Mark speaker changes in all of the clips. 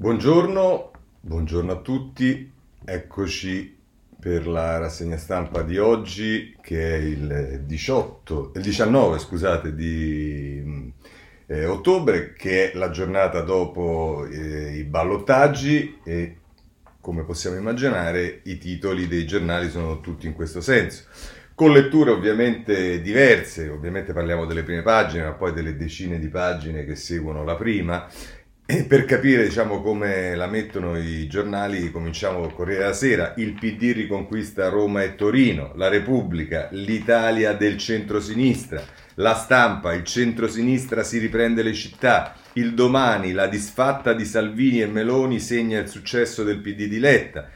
Speaker 1: Buongiorno, buongiorno a tutti, eccoci per la rassegna stampa di oggi che è il 18, il 19 scusate, di eh, ottobre che è la giornata dopo eh, i ballottaggi e come possiamo immaginare i titoli dei giornali sono tutti in questo senso. Con letture ovviamente diverse, ovviamente parliamo delle prime pagine, ma poi delle decine di pagine che seguono la prima, e per capire diciamo, come la mettono i giornali, cominciamo col Corriere della Sera. Il PD riconquista Roma e Torino, la Repubblica, l'Italia del centro-sinistra, la stampa, il centro-sinistra si riprende le città, il domani, la disfatta di Salvini e Meloni segna il successo del PD di Letta.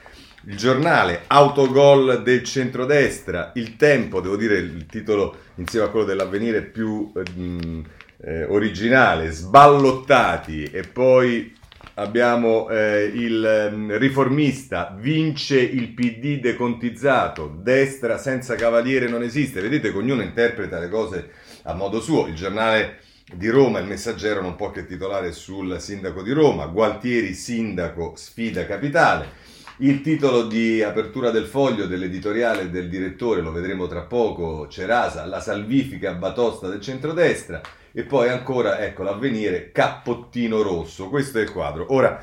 Speaker 1: Il giornale, autogol del centrodestra, il tempo, devo dire il titolo insieme a quello dell'avvenire più... Eh, eh, originale, sballottati e poi abbiamo eh, il eh, riformista, vince il PD decontizzato, destra senza cavaliere non esiste, vedete che ognuno interpreta le cose a modo suo, il giornale di Roma, il messaggero non può che titolare sul sindaco di Roma, Gualtieri sindaco sfida capitale, il titolo di apertura del foglio dell'editoriale del direttore, lo vedremo tra poco, Cerasa, la salvifica batosta del centrodestra, e poi ancora, ecco, l'avvenire, cappottino rosso. Questo è il quadro. Ora,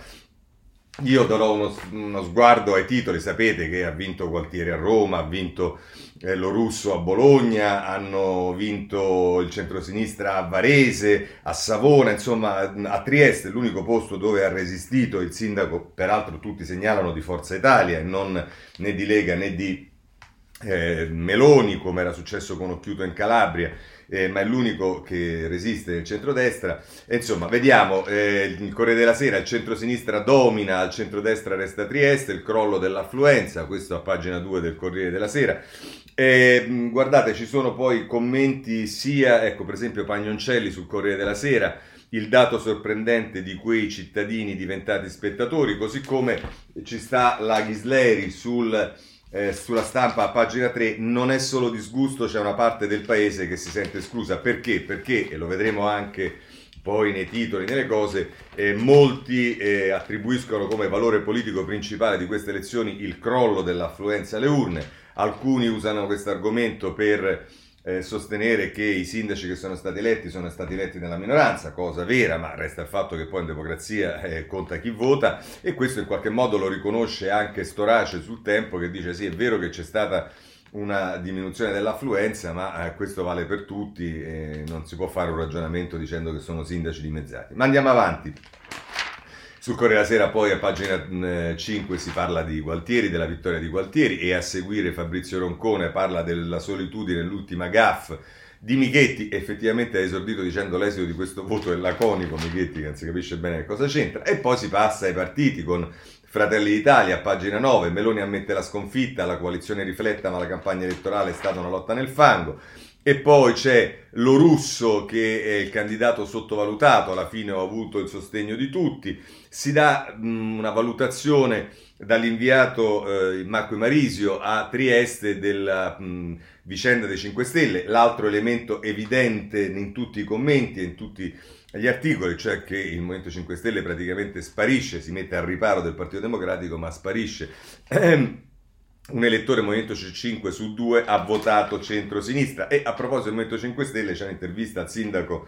Speaker 1: io darò uno, uno sguardo ai titoli, sapete che ha vinto Gualtieri a Roma, ha vinto eh, lo Russo a Bologna, hanno vinto il centrosinistra a Varese, a Savona, insomma a Trieste, l'unico posto dove ha resistito il sindaco, peraltro tutti segnalano di Forza Italia e non né di Lega né di eh, Meloni, come era successo con Occhiuto in Calabria eh, ma è l'unico che resiste nel centrodestra. E insomma, vediamo, eh, il Corriere della Sera, il centro-sinistra domina, il centrodestra resta Trieste, il crollo dell'affluenza, questo a pagina 2 del Corriere della Sera. Eh, guardate, ci sono poi commenti sia, ecco per esempio Pagnoncelli sul Corriere della Sera, il dato sorprendente di quei cittadini diventati spettatori, così come ci sta la Ghisleri sul eh, sulla stampa a pagina 3 non è solo disgusto, c'è una parte del paese che si sente esclusa. Perché? Perché, e lo vedremo anche poi nei titoli, nelle cose, eh, molti eh, attribuiscono come valore politico principale di queste elezioni il crollo dell'affluenza alle urne, alcuni usano questo argomento per eh, sostenere che i sindaci che sono stati eletti sono stati eletti nella minoranza, cosa vera, ma resta il fatto che poi in democrazia eh, conta chi vota e questo in qualche modo lo riconosce anche Storace sul tempo che dice sì è vero che c'è stata una diminuzione dell'affluenza, ma eh, questo vale per tutti non si può fare un ragionamento dicendo che sono sindaci dimezzati. Ma andiamo avanti. Sul Corriere della Sera poi a pagina 5 si parla di Gualtieri, della vittoria di Gualtieri e a seguire Fabrizio Roncone parla della solitudine, l'ultima gaff di Michetti, effettivamente ha esordito dicendo l'esito di questo voto è laconico, Michetti che non si capisce bene cosa c'entra, e poi si passa ai partiti con Fratelli d'Italia, pagina 9, Meloni ammette la sconfitta, la coalizione rifletta ma la campagna elettorale è stata una lotta nel fango, e poi c'è lo russo che è il candidato sottovalutato, alla fine ho avuto il sostegno di tutti. Si dà mh, una valutazione dall'inviato eh, Marco Marisio a Trieste della mh, vicenda dei 5 Stelle. L'altro elemento evidente in tutti i commenti e in tutti gli articoli, cioè che il Movimento 5 Stelle praticamente sparisce, si mette al riparo del Partito Democratico, ma sparisce. Un elettore Movimento 5 su 2 ha votato centro-sinistra. E a proposito del Movimento 5 Stelle c'è un'intervista al sindaco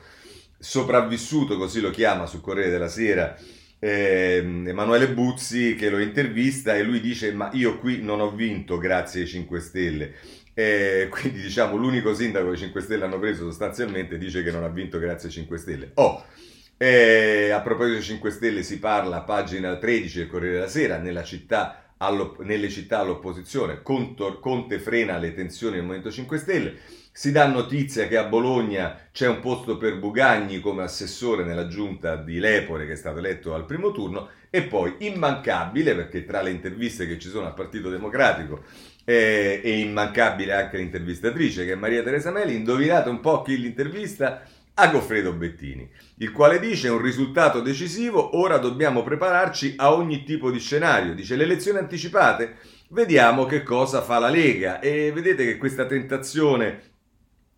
Speaker 1: sopravvissuto, così lo chiama sul Corriere della Sera, eh, Emanuele Buzzi, che lo intervista e lui dice ma io qui non ho vinto grazie ai 5 Stelle. Eh, quindi diciamo l'unico sindaco che i 5 Stelle hanno preso sostanzialmente dice che non ha vinto grazie ai 5 Stelle. Oh, eh, a proposito dei 5 Stelle si parla pagina 13 del Corriere della Sera, nella città nelle città all'opposizione, Conte frena le tensioni del Movimento 5 Stelle, si dà notizia che a Bologna c'è un posto per Bugagni come assessore nella giunta di Lepore che è stato eletto al primo turno e poi immancabile perché tra le interviste che ci sono al Partito Democratico è, è immancabile anche l'intervistatrice che è Maria Teresa Meli, indovinate un po' chi l'intervista? A Goffredo Bettini, il quale dice un risultato decisivo, ora dobbiamo prepararci a ogni tipo di scenario. Dice le elezioni anticipate, vediamo che cosa fa la Lega e vedete che questa tentazione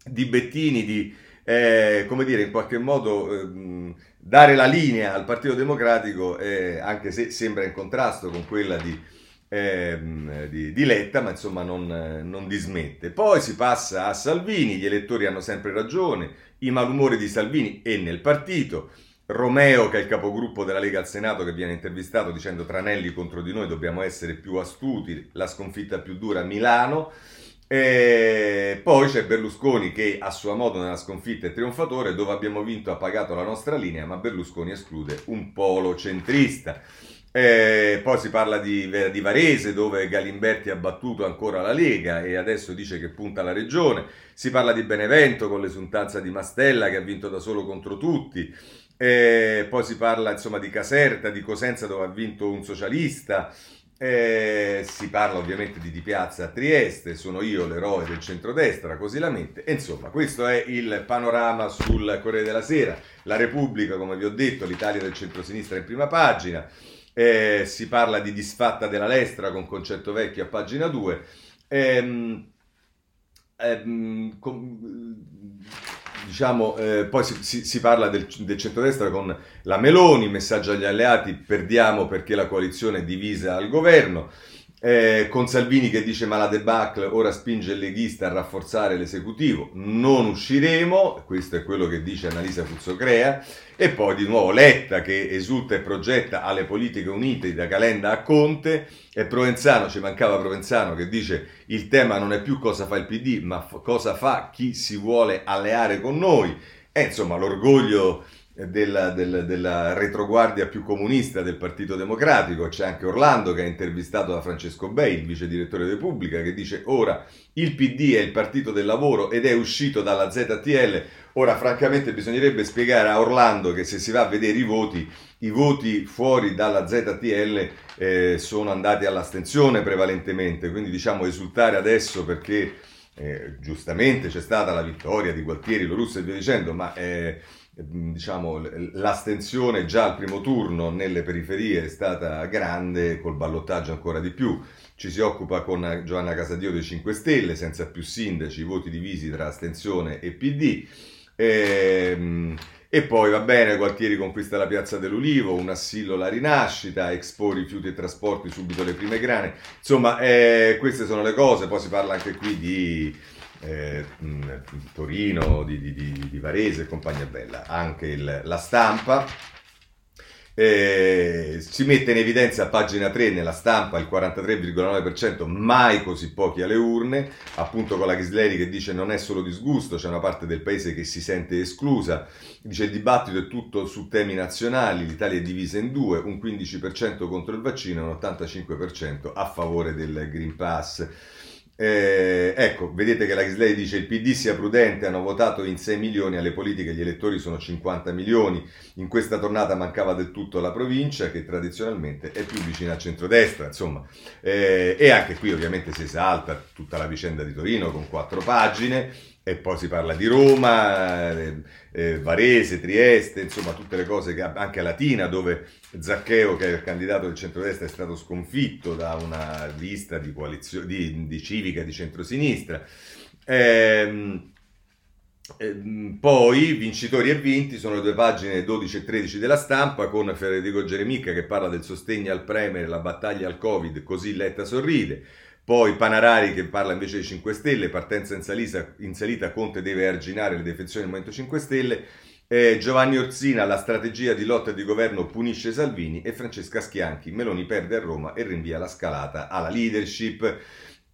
Speaker 1: di Bettini di, eh, come dire, in qualche modo... Eh, dare la linea al Partito Democratico, eh, anche se sembra in contrasto con quella di, eh, di, di Letta, ma insomma non, non, dismette. Poi si passa a Salvini, gli elettori hanno sempre ragione, i malumori di Salvini e nel partito. Romeo, che è il capogruppo della Lega al Senato, che viene intervistato dicendo Tranelli contro di noi dobbiamo essere più astuti, la sconfitta più dura a Milano. E poi c'è Berlusconi che a sua modo nella sconfitta è trionfatore, dove abbiamo vinto ha pagato la nostra linea, ma Berlusconi esclude un polo centrista. E poi si parla di, di, Varese dove Galimberti ha battuto ancora la Lega e adesso dice che punta la regione. Si parla di Benevento con l'esultanza di Mastella che ha vinto da solo contro tutti. E poi si parla insomma di Caserta, di Cosenza dove ha vinto un socialista. E si parla ovviamente di Di Piazza a Trieste, sono io l'eroe del centrodestra, così la mente. Insomma, questo è il panorama sul Corriere della Sera. La Repubblica, come vi ho detto, l'Italia del centrosinistra in prima pagina. Eh, si parla di disfatta della Lestra con concetto vecchio a pagina 2. Ehm, ehm, com, diciamo, eh, poi si, si, si, parla del, del centrodestra con la Meloni, messaggio agli alleati, perdiamo perché la coalizione è divisa al governo. Eh, con Salvini che dice ma la debacle ora spinge il leghista a rafforzare l'esecutivo, non usciremo, questo è quello che dice Annalisa Fuzzocrea, e poi di nuovo Letta che esulta e progetta alle politiche unite da Calenda a Conte, e Provenzano, ci mancava Provenzano che dice il tema non è più cosa fa il PD, ma f- cosa fa chi si vuole alleare con noi, e insomma l'orgoglio della, della, della, retroguardia più comunista del Partito Democratico. C'è anche Orlando che ha intervistato da Francesco Bei, il vice direttore di Repubblica, che dice ora il PD è il partito del lavoro ed è uscito dalla ZTL. Ora, francamente, bisognerebbe spiegare a Orlando che se si va a vedere i voti, i voti fuori dalla ZTL eh, sono andati all'astensione prevalentemente, quindi diciamo esultare adesso perché eh, giustamente c'è stata la vittoria di Gualtieri, Lorusso e via dicendo, ma... Eh, diciamo, l'astensione già al primo turno nelle periferie è stata grande, col ballottaggio ancora di più. Ci si occupa con Giovanna Casadio dei 5 Stelle, senza più sindaci, voti divisi tra astensione e PD. E, ehm, e poi va bene, Gualtieri conquista la piazza dell'Ulivo, un assillo la rinascita, Expo rifiuti e trasporti, subito le prime grane. Insomma, eh, queste sono le cose. Poi si parla anche qui di eh, di Torino, di, di, di, Varese e compagnia bella, anche il, la stampa. Eh, si mette in evidenza a pagina 3 nella stampa il 43,9%, mai così pochi alle urne, appunto con la Ghisleri che dice non è solo disgusto, c'è una parte del paese che si sente esclusa, dice il dibattito è tutto su temi nazionali, l'Italia è divisa in due, un 15% contro il vaccino e un 85% a favore del Green Pass. Eh, ecco, vedete che la Gisley dice il PD sia prudente, hanno votato in 6 milioni, alle politiche gli elettori sono 50 milioni, in questa tornata mancava del tutto la provincia che tradizionalmente è più vicina al centrodestra, insomma, eh, e anche qui ovviamente si esalta tutta la vicenda di Torino con quattro pagine, e poi si parla di Roma, eh, eh, Varese, Trieste, insomma tutte le cose che anche a Latina dove Zaccheo che è il candidato del centrodestra è stato sconfitto da una lista di, coalizio- di, di civica di centrosinistra. Ehm, poi vincitori e vinti sono le due pagine 12 e 13 della stampa con Federico Geremicca che parla del sostegno al Premier, la battaglia al Covid, così Letta sorride. Poi Panarari che parla invece di 5 Stelle, partenza in salita, in salita Conte deve arginare le defezioni del Movimento 5 Stelle. Eh, Giovanni Orsina, la strategia di lotta di governo punisce Salvini e Francesca Schianchi, Meloni perde a Roma e rinvia la scalata alla leadership.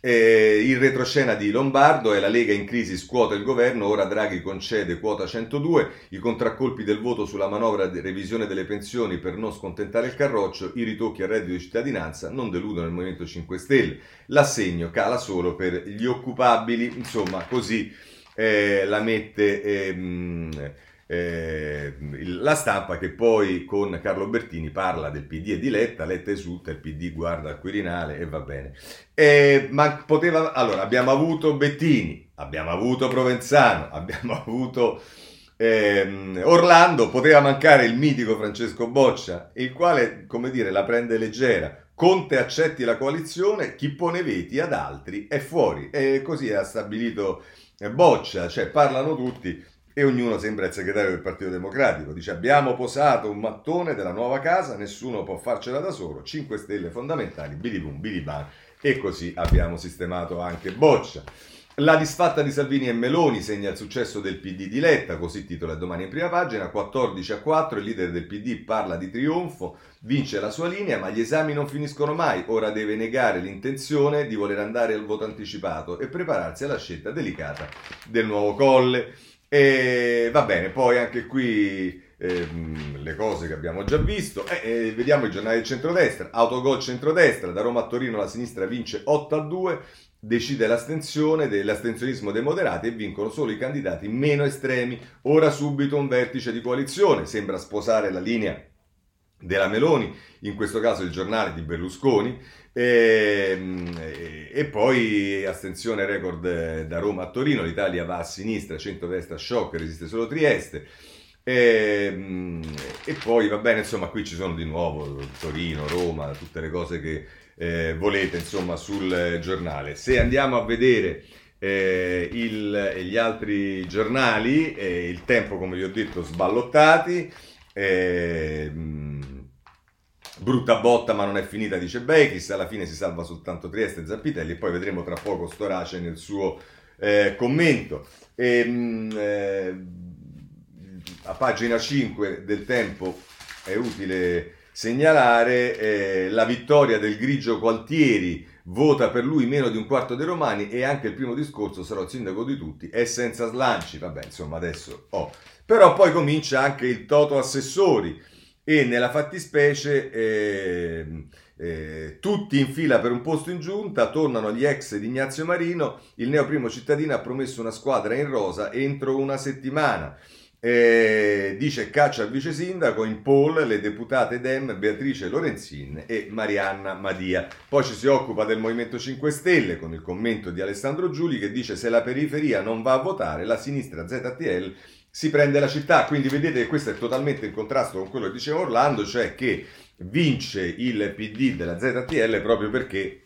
Speaker 1: Eh, il retroscena di Lombardo è la Lega in crisi scuote il governo, ora Draghi concede quota 102, i contraccolpi del voto sulla manovra di revisione delle pensioni per non scontentare il carroccio, i ritocchi al reddito di cittadinanza non deludono il Movimento 5 Stelle, l'assegno cala solo per gli occupabili, insomma così eh, la mette... Ehm, eh, la stampa che poi con Carlo Bertini parla del PD e di Letta, Letta esulta, il PD guarda al Quirinale e va bene. Eh, ma poteva, allora abbiamo avuto Bettini, abbiamo avuto Provenzano, abbiamo avuto ehm, Orlando, poteva mancare il mitico Francesco Boccia, il quale, come dire, la prende leggera. Conte accetti la coalizione, chi pone veti ad altri è fuori. E così ha stabilito Boccia, cioè parlano tutti e ognuno sembra il segretario del Partito Democratico. Dice abbiamo posato un mattone della nuova casa, nessuno può farcela da solo, 5 stelle fondamentali, bilibum, bilibam e così abbiamo sistemato anche Boccia. La disfatta di Salvini e Meloni segna il successo del PD di Letta, così titola domani in prima pagina, 14 a 4, il leader del PD parla di trionfo, vince la sua linea, ma gli esami non finiscono mai, ora deve negare l'intenzione di voler andare al voto anticipato e prepararsi alla scelta delicata del nuovo colle. E va bene, poi anche qui ehm, le cose che abbiamo già visto. Eh, eh, vediamo i giornali del centrodestra. Autogol centrodestra, da Roma a Torino la sinistra vince 8 a 2 decide l'astensione dell'astensionismo dei moderati e vincono solo i candidati meno estremi. Ora subito un vertice di coalizione, sembra sposare la linea della Meloni, in questo caso il giornale di Berlusconi, e, ehm, e, poi astensione record da Roma a Torino, l'Italia va a sinistra, centro-destra shock, resiste solo Trieste. E, ehm, e, poi va bene, insomma, qui ci sono di nuovo Torino, Roma, tutte le cose che eh, volete, insomma, sul giornale. Se andiamo a vedere eh, il, gli altri giornali, eh, il tempo, come vi ho detto, sballottati. Eh, brutta botta ma non è finita dice Bechis alla fine si salva soltanto Trieste e Zappitelli e poi vedremo tra poco Storace nel suo eh, commento. E, ehm, eh, a pagina 5 del tempo è utile segnalare eh, la vittoria del grigio Gualtieri. Vota per lui meno di un quarto dei romani e anche il primo discorso sarò il sindaco di tutti è senza slanci. Vabbè insomma adesso oh. però poi comincia anche il toto assessori e nella fattispecie eh, eh, tutti in fila per un posto in giunta, tornano gli ex di Ignazio Marino, il neo primo cittadino ha promesso una squadra in rosa entro una settimana. Eh, dice caccia al vice sindaco in poll le deputate Dem Beatrice Lorenzin e Marianna Madia. Poi ci si occupa del Movimento 5 Stelle con il commento di Alessandro Giuli che dice se la periferia non va a votare la sinistra ZTL si prende la città. Quindi vedete che questo è totalmente in contrasto con quello che diceva Orlando, cioè che vince il PD della ZTL proprio perché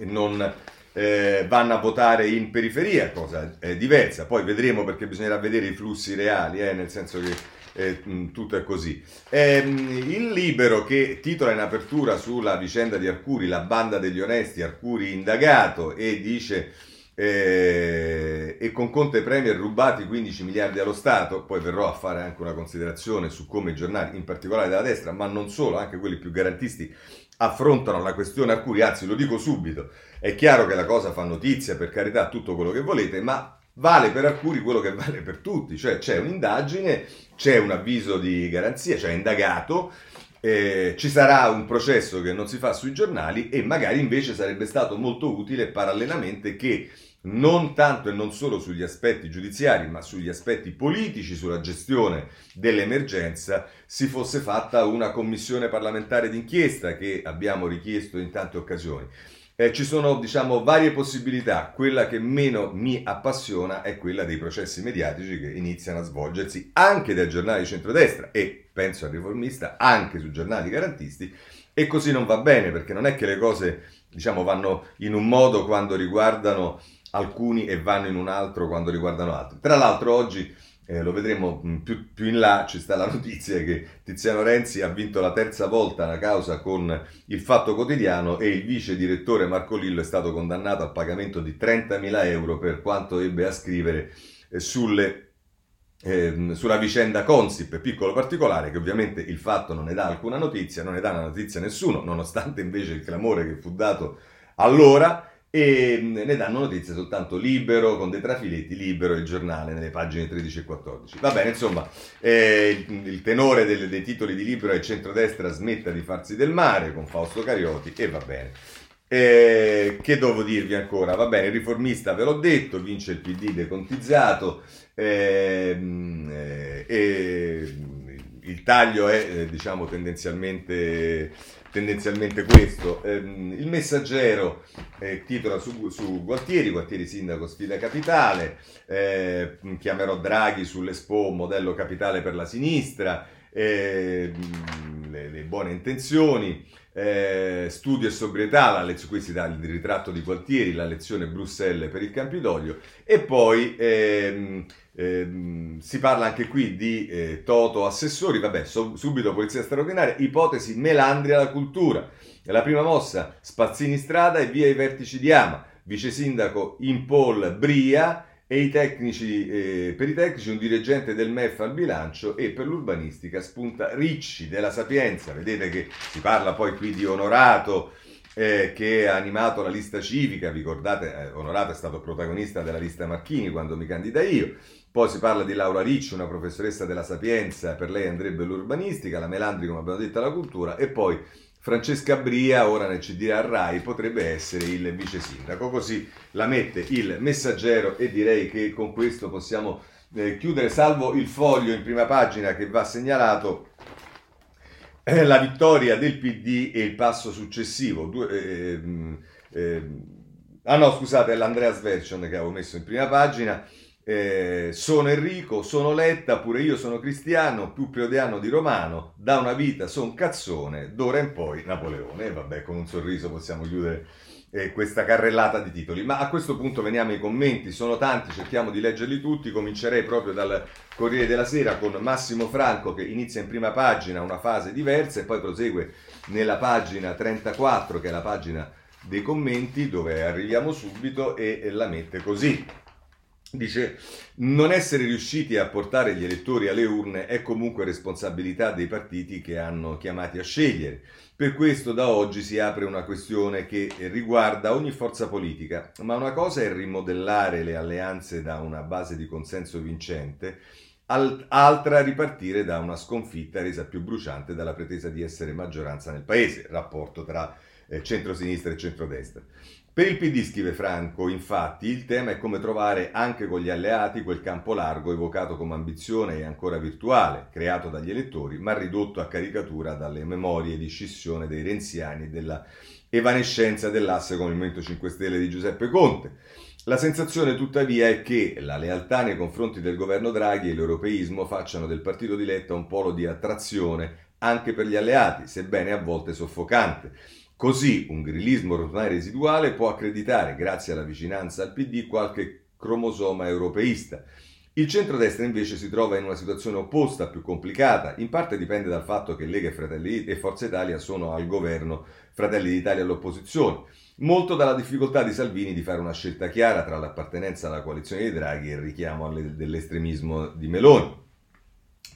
Speaker 1: non eh, vanno a votare in periferia, cosa eh, diversa. Poi vedremo perché bisognerà vedere i flussi reali, eh, nel senso che eh, tutto è così. Ehm, il libero che titola in apertura sulla vicenda di Arcuri, la banda degli onesti, Arcuri indagato e dice eh, e con Conte Premier rubati 15 miliardi allo Stato, poi verrò a fare anche una considerazione su come i giornali, in particolare della destra, ma non solo, anche quelli più garantisti, affrontano la questione Arcuri, anzi lo dico subito, è chiaro che la cosa fa notizia, per carità, tutto quello che volete, ma vale per Arcuri quello che vale per tutti, cioè c'è un'indagine, c'è un avviso di garanzia, cioè indagato, eh, ci sarà un processo che non si fa sui giornali e magari invece sarebbe stato molto utile parallelamente che non tanto e non solo sugli aspetti giudiziari, ma sugli aspetti politici, sulla gestione dell'emergenza, si fosse fatta una commissione parlamentare d'inchiesta che abbiamo richiesto in tante occasioni. Eh, ci sono, diciamo, varie possibilità. Quella che meno mi appassiona è quella dei processi mediatici che iniziano a svolgersi anche dai giornali di centrodestra e, penso al riformista, anche sui giornali garantisti. E così non va bene perché non è che le cose, diciamo, vanno in un modo quando riguardano alcuni e vanno in un altro quando riguardano altri. Tra l'altro oggi, eh, lo vedremo mm, più, più, in là, ci sta la notizia che Tiziano Renzi ha vinto la terza volta una causa con il Fatto Quotidiano e il vice direttore Marco Lillo è stato condannato al pagamento di 30.000 euro per quanto ebbe a scrivere eh, sulle eh, sulla vicenda Consip, piccolo particolare che ovviamente il fatto non ne dà alcuna notizia, non ne dà una notizia a nessuno, nonostante invece il clamore che fu dato allora e mm, ne danno notizie soltanto Libero, con dei trafiletti, Libero il giornale nelle pagine 13 e 14. Va bene, insomma, eh, il, tenore del, dei titoli di Libero è centrodestra smetta di farsi del mare con Fausto Carioti e va bene. Eh, che devo dirvi ancora? Va bene, il riformista ve l'ho detto, vince il PD decontizzato, ehm, eh, il taglio è eh, diciamo tendenzialmente tendenzialmente questo. Ehm, il messaggero eh, titola su, su, Gualtieri, Gualtieri sindaco sfida capitale, eh, chiamerò Draghi sull'Expo modello capitale per la sinistra. Eh, le, le buone intenzioni, studio e sobrietà, la lezione, qui si dà il ritratto di Gualtieri, la lezione Bruxelles per il Campidoglio e poi ehm, ehm, si parla anche qui di eh, Toto assessori, vabbè, so, subito polizia straordinaria, ipotesi Melandria alla cultura. La prima mossa, Spazzini strada e via i vertici di Ama, vice sindaco in Paul Bria e i tecnici, eh, per i tecnici un dirigente del MEF al bilancio e per l'urbanistica spunta Ricci della Sapienza. Vedete che si parla poi qui di Onorato eh, che ha animato la lista civica, vi ricordate, eh, Onorato è stato protagonista della lista Marchini quando mi candida io. Poi si parla di Laura Ricci, una professoressa della Sapienza, per lei andrebbe l'urbanistica, la Melandri come abbiamo detto la cultura e poi Francesca Bria, ora nel CDR a Rai, potrebbe essere il vice sindaco. Così la mette il messaggero e direi che con questo possiamo eh, chiudere, salvo il foglio in prima pagina che va segnalato. Eh, la vittoria del PD e il passo successivo. Due, eh, eh, ah no, scusate, è l'Andreas Version che avevo messo in prima pagina. Eh, sono Enrico, sono Letta, pure io sono cristiano, più preodiano di romano, da una vita son cazzone, d'ora in poi Napoleone. E vabbè, con un sorriso possiamo chiudere eh, questa carrellata di titoli. Ma a questo punto veniamo ai commenti, sono tanti, cerchiamo di leggerli tutti. Comincerei proprio dal Corriere della Sera con Massimo Franco che inizia in prima pagina una fase diversa e poi prosegue nella pagina 34, che è la pagina dei commenti, dove arriviamo subito e, e la mette così. Dice, non essere riusciti a portare gli elettori alle urne è comunque responsabilità dei partiti che hanno chiamati a scegliere. Per questo da oggi si apre una questione che riguarda ogni forza politica, ma una cosa è rimodellare le alleanze da una base di consenso vincente, altra ripartire da una sconfitta resa più bruciante dalla pretesa di essere maggioranza nel paese, rapporto tra eh, centrosinistra e centrodestra. Per il PD, scrive Franco, infatti, il tema è come trovare anche con gli alleati quel campo largo evocato come ambizione e ancora virtuale, creato dagli elettori, ma ridotto a caricatura dalle memorie di scissione dei renziani e della evanescenza dell'asse con il Movimento 5 Stelle di Giuseppe Conte. La sensazione tuttavia è che la lealtà nei confronti del governo Draghi e l'europeismo facciano del partito di Letta un polo di attrazione anche per gli alleati, sebbene a volte soffocante Così un grillismo ormai residuale può accreditare, grazie alla vicinanza al PD, qualche cromosoma europeista. Il centrodestra invece si trova in una situazione opposta, più complicata, in parte dipende dal fatto che Lega e, Fratelli, e Forza Italia sono al governo, Fratelli d'Italia all'opposizione, molto dalla difficoltà di Salvini di fare una scelta chiara tra l'appartenenza alla coalizione di Draghi e il richiamo dell'estremismo di Meloni.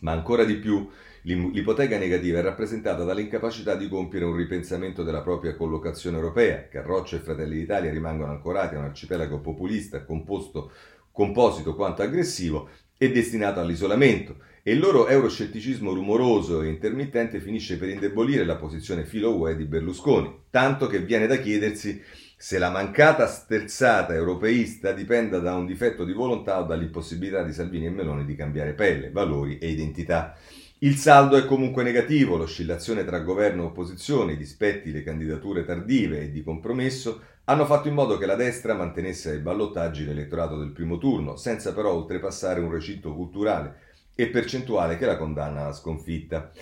Speaker 1: Ma ancora di più L'ipoteca negativa è rappresentata dall'incapacità di compiere un ripensamento della propria collocazione europea. Carroccia e Fratelli d'Italia rimangono ancorati a un arcipelago populista composto, composito quanto aggressivo e destinato all'isolamento e il loro euroscetticismo rumoroso e intermittente finisce per indebolire la posizione filo-UE di Berlusconi, tanto che viene da chiedersi se la mancata sterzata europeista dipenda da un difetto di volontà o dall'impossibilità di Salvini e Meloni di cambiare pelle, valori e identità. Il saldo è comunque negativo, l'oscillazione tra governo e opposizione, i dispetti, le candidature tardive e di compromesso hanno fatto in modo che la destra mantenesse ai ballottaggi l'elettorato del primo turno, senza però oltrepassare un recinto culturale e percentuale che la condanna alla sconfitta.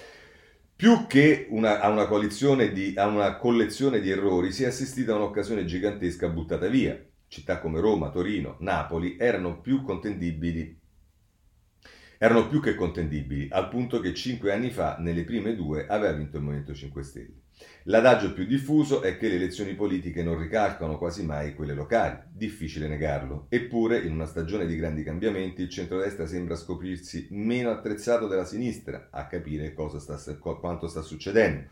Speaker 1: Più che una, a, una di, a una collezione di errori si è assistita a un'occasione gigantesca buttata via. Città come Roma, Torino, Napoli erano più contendibili erano più che contendibili, al punto che cinque anni fa, nelle prime due, aveva vinto il Movimento 5 Stelle. L'adagio più diffuso è che le elezioni politiche non ricalcano quasi mai quelle locali, difficile negarlo. Eppure, in una stagione di grandi cambiamenti, il centrodestra sembra scoprirsi meno attrezzato della sinistra a capire sta, quanto sta succedendo.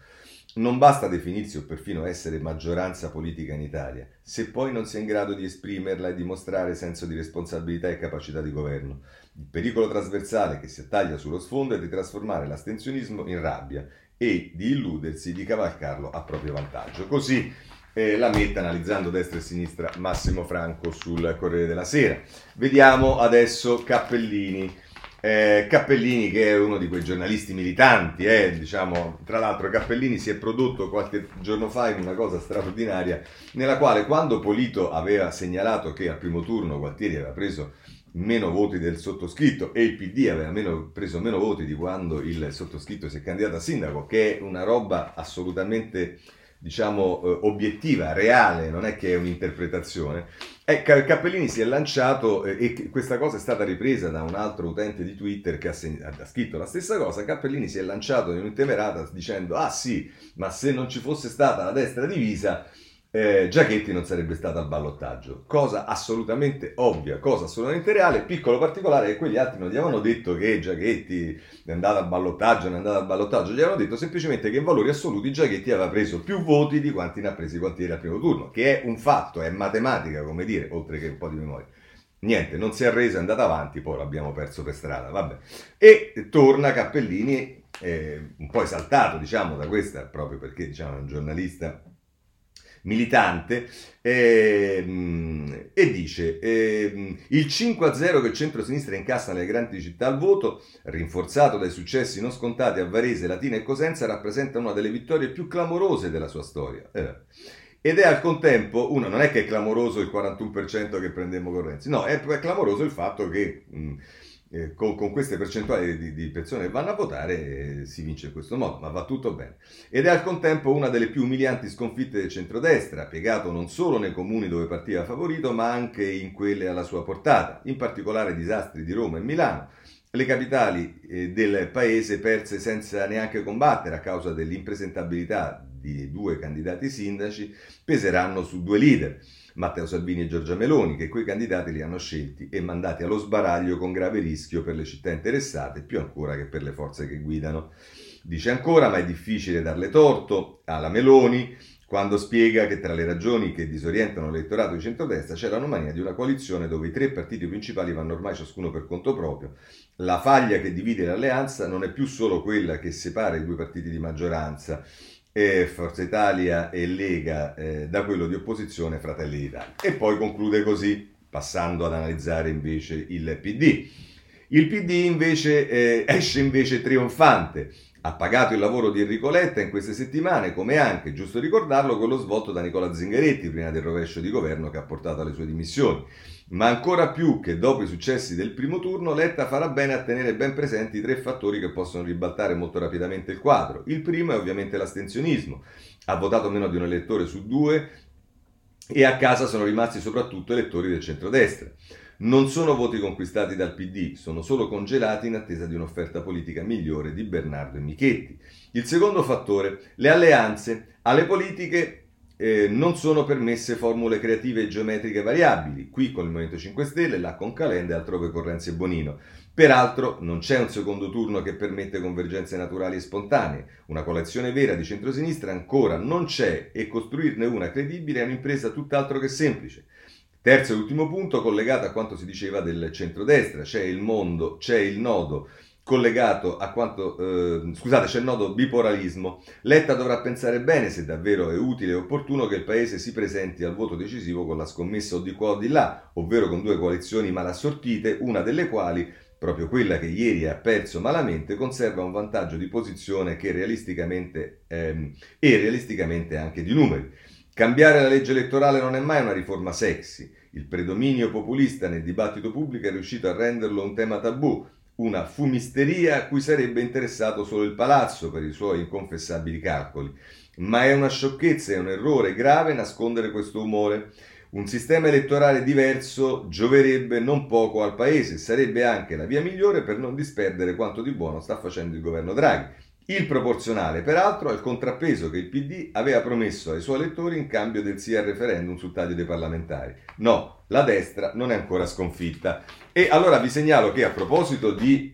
Speaker 1: Non basta definirsi o perfino essere maggioranza politica in Italia, se poi non si è in grado di esprimerla e dimostrare senso di responsabilità e capacità di governo. Il pericolo trasversale che si attaglia sullo sfondo è di trasformare l'astensionismo in rabbia e di illudersi di cavalcarlo a proprio vantaggio. Così eh, la mette analizzando destra e sinistra Massimo Franco sul Corriere della Sera. Vediamo adesso Cappellini. Eh, Cappellini che è uno di quei giornalisti militanti, eh, diciamo, tra l'altro Cappellini si è prodotto qualche giorno fa in una cosa straordinaria nella quale quando Polito aveva segnalato che al primo turno Gualtieri aveva preso meno voti del sottoscritto e il PD aveva meno, preso meno voti di quando il sottoscritto si è candidato a sindaco, che è una roba assolutamente diciamo eh, obiettiva, reale, non è che è un'interpretazione. E Cappellini si è lanciato eh, e questa cosa è stata ripresa da un altro utente di Twitter che ha, segn- ha scritto la stessa cosa. Cappellini si è lanciato in un'intemerata dicendo: Ah sì, ma se non ci fosse stata la destra divisa, eh, Giachetti non sarebbe stato al ballottaggio. Cosa assolutamente ovvia, cosa assolutamente reale. Piccolo particolare che quegli altri non gli avevano detto che Giachetti è andato al ballottaggio, non è andato al ballottaggio, gli avevano detto semplicemente che in valori assoluti Giachetti aveva preso più voti di quanti ne ha presi quantieri al primo turno, che è un fatto, è matematica, come dire, oltre che un po' di memoria. Niente, non si è arreso, è andato avanti, poi l'abbiamo perso per strada, vabbè. E torna Cappellini, eh, un po' esaltato, diciamo, da questa, proprio perché, diciamo, è un giornalista militante, eh, e dice eh, il 5-0 che il centro-sinistra incassa nelle grandi città al voto, rinforzato dai successi non scontati a Varese, Latina e Cosenza, rappresenta una delle vittorie più clamorose della sua storia. Eh. Ed è al contempo, uno, non è che è clamoroso il 41% che prendemmo con Renzi, no, è, è clamoroso il fatto che... Mh, eh, con, con, queste percentuali di, di, persone che vanno a votare eh, si vince in questo modo, ma va tutto bene. Ed è al contempo una delle più umilianti sconfitte del centrodestra, piegato non solo nei comuni dove partiva favorito, ma anche in quelle alla sua portata, in particolare disastri di Roma e Milano, le capitali eh, del paese perse senza neanche combattere a causa dell'impresentabilità di due candidati sindaci peseranno su due leader. Matteo Salvini e Giorgia Meloni, che quei candidati li hanno scelti e mandati allo sbaraglio con grave rischio per le città interessate, più ancora che per le forze che guidano. Dice ancora, ma è difficile darle torto alla Meloni quando spiega che tra le ragioni che disorientano l'elettorato di centrodestra c'è l'anomalia di una coalizione dove i tre partiti principali vanno ormai ciascuno per conto proprio. La faglia che divide l'alleanza non è più solo quella che separa i due partiti di maggioranza, eh, Forza Italia e Lega eh, da quello di opposizione Fratelli d'Italia. E poi conclude così, passando ad analizzare invece il PD. Il PD invece eh, esce invece trionfante. Ha pagato il lavoro di Enrico Letta in queste settimane, come anche, giusto ricordarlo, quello svolto da Nicola Zingaretti prima del rovescio di governo che ha portato alle sue dimissioni ma ancora più che dopo i successi del primo turno, Letta farà bene a tenere ben presenti i tre fattori che possono ribaltare molto rapidamente il quadro. Il primo è ovviamente l'astensionismo. Ha votato meno di un elettore su due e a casa sono rimasti soprattutto elettori del centrodestra. Non sono voti conquistati dal PD, sono solo congelati in attesa di un'offerta politica migliore di Bernardo e Michetti. Il secondo fattore, le alleanze. Alle politiche eh, non sono permesse formule creative e geometriche variabili, qui con il Movimento 5 Stelle, là con Calenda e altrove con Renzi e Bonino. Peraltro non c'è un secondo turno che permette convergenze naturali e spontanee, una coalizione vera di centrosinistra ancora non c'è e costruirne una credibile è un'impresa tutt'altro che semplice. Terzo e ultimo punto, collegato a quanto si diceva del centrodestra, c'è il mondo, c'è il nodo collegato a quanto, eh, scusate, c'è il nodo bipolarismo. Letta dovrà pensare bene se davvero è utile e opportuno che il Paese si presenti al voto decisivo con la scommessa o di qua o di là, ovvero con due coalizioni mal assortite, una delle quali, proprio quella che ieri ha perso malamente, conserva un vantaggio di posizione che realisticamente, ehm, e realisticamente anche di numeri. Cambiare la legge elettorale non è mai una riforma sexy. Il predominio populista nel dibattito pubblico è riuscito a renderlo un tema tabù, una fumisteria a cui sarebbe interessato solo il palazzo per i suoi inconfessabili calcoli. Ma è una sciocchezza e un errore grave nascondere questo umore. Un sistema elettorale diverso gioverebbe non poco al Paese, sarebbe anche la via migliore per non disperdere quanto di buono sta facendo il governo Draghi. Il proporzionale, peraltro, è il contrappeso che il PD aveva promesso ai suoi elettori in cambio del sì al referendum sul taglio dei parlamentari. No, la destra non è ancora sconfitta. E allora vi segnalo che a proposito di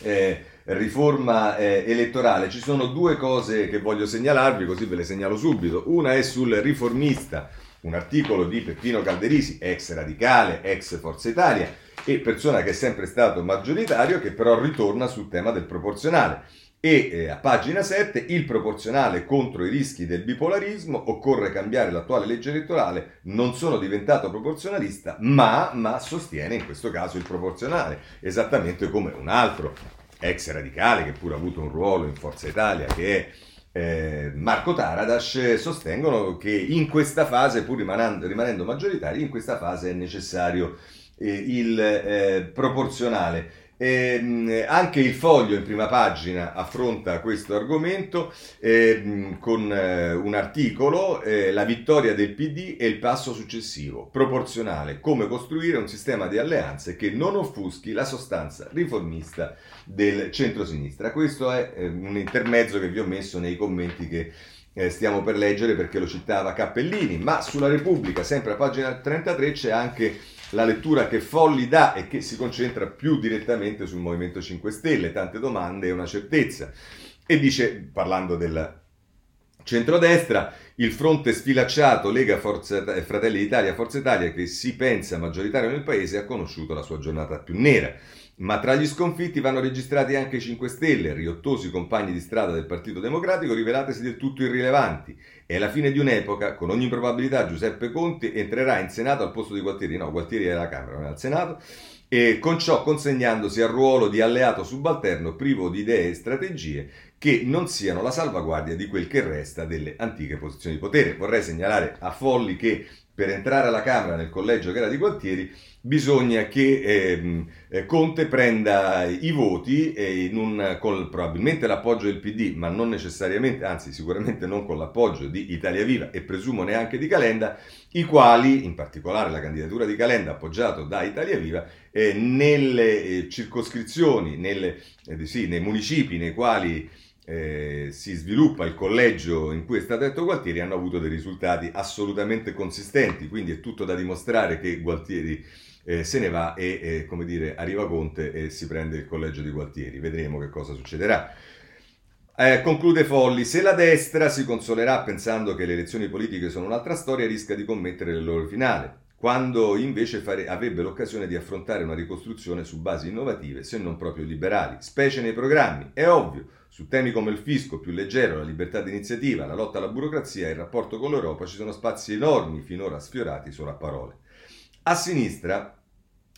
Speaker 1: eh, riforma eh, elettorale ci sono due cose che voglio segnalarvi, così ve le segnalo subito. Una è sul riformista, un articolo di Peppino Calderisi, ex radicale, ex Forza Italia e persona che è sempre stato maggioritario, che però ritorna sul tema del proporzionale e eh, a pagina 7 il proporzionale contro i rischi del bipolarismo, occorre cambiare l'attuale legge elettorale, non sono diventato proporzionalista, ma, ma sostiene in questo caso il proporzionale, esattamente come un altro ex radicale che pure ha avuto un ruolo in Forza Italia che è eh, Marco Taradas sostengono che in questa fase, pur rimanendo, rimanendo maggioritari, in questa fase è necessario eh, il eh, proporzionale. Eh, anche il foglio in prima pagina affronta questo argomento eh, con eh, un articolo, eh, La vittoria del PD e il passo successivo, proporzionale, come costruire un sistema di alleanze che non offuschi la sostanza riformista del centro-sinistra. Questo è eh, un intermezzo che vi ho messo nei commenti che eh, stiamo per leggere perché lo citava Cappellini, ma sulla Repubblica, sempre a pagina 33, c'è anche la lettura che Folli dà e che si concentra più direttamente sul Movimento 5 Stelle, tante domande e una certezza. E dice, parlando del centrodestra, il fronte sfilacciato Lega Forza, Fratelli d'Italia Forza Italia che si pensa maggioritario nel paese ha conosciuto la sua giornata più nera. Ma tra gli sconfitti vanno registrati anche i 5 Stelle, riottosi compagni di strada del Partito Democratico, rivelatesi del tutto irrilevanti. È la fine di un'epoca, con ogni probabilità Giuseppe Conte entrerà in Senato al posto di Gualtieri, no, Gualtieri è alla Camera, non è al Senato, e con ciò consegnandosi al ruolo di alleato subalterno privo di idee e strategie che non siano la salvaguardia di quel che resta delle antiche posizioni di potere. Vorrei segnalare a Folli che per entrare alla Camera nel collegio che era di Gualtieri bisogna che ehm, eh, Conte prenda i voti un, con probabilmente l'appoggio del PD, ma non necessariamente, anzi sicuramente non con l'appoggio di Italia Viva e presumo neanche di Calenda, i quali, in particolare la candidatura di Calenda appoggiato da Italia Viva, eh, nelle eh, circoscrizioni, nelle, eh, sì, nei municipi nei quali eh, si sviluppa il collegio in cui è stato eletto Gualtieri hanno avuto dei risultati assolutamente consistenti, quindi è tutto da dimostrare che Gualtieri eh, se ne va e, eh, come dire, arriva Conte e si prende il collegio di Gualtieri. Vedremo che cosa succederà. Eh, conclude Folli, se la destra si consolerà pensando che le elezioni politiche sono un'altra storia, rischia di commettere loro finale, quando invece fare, avrebbe l'occasione di affrontare una ricostruzione su basi innovative, se non proprio liberali, specie nei programmi. È ovvio, su temi come il fisco più leggero, la libertà di iniziativa, la lotta alla burocrazia e il rapporto con l'Europa ci sono spazi enormi finora sfiorati solo a parole. A sinistra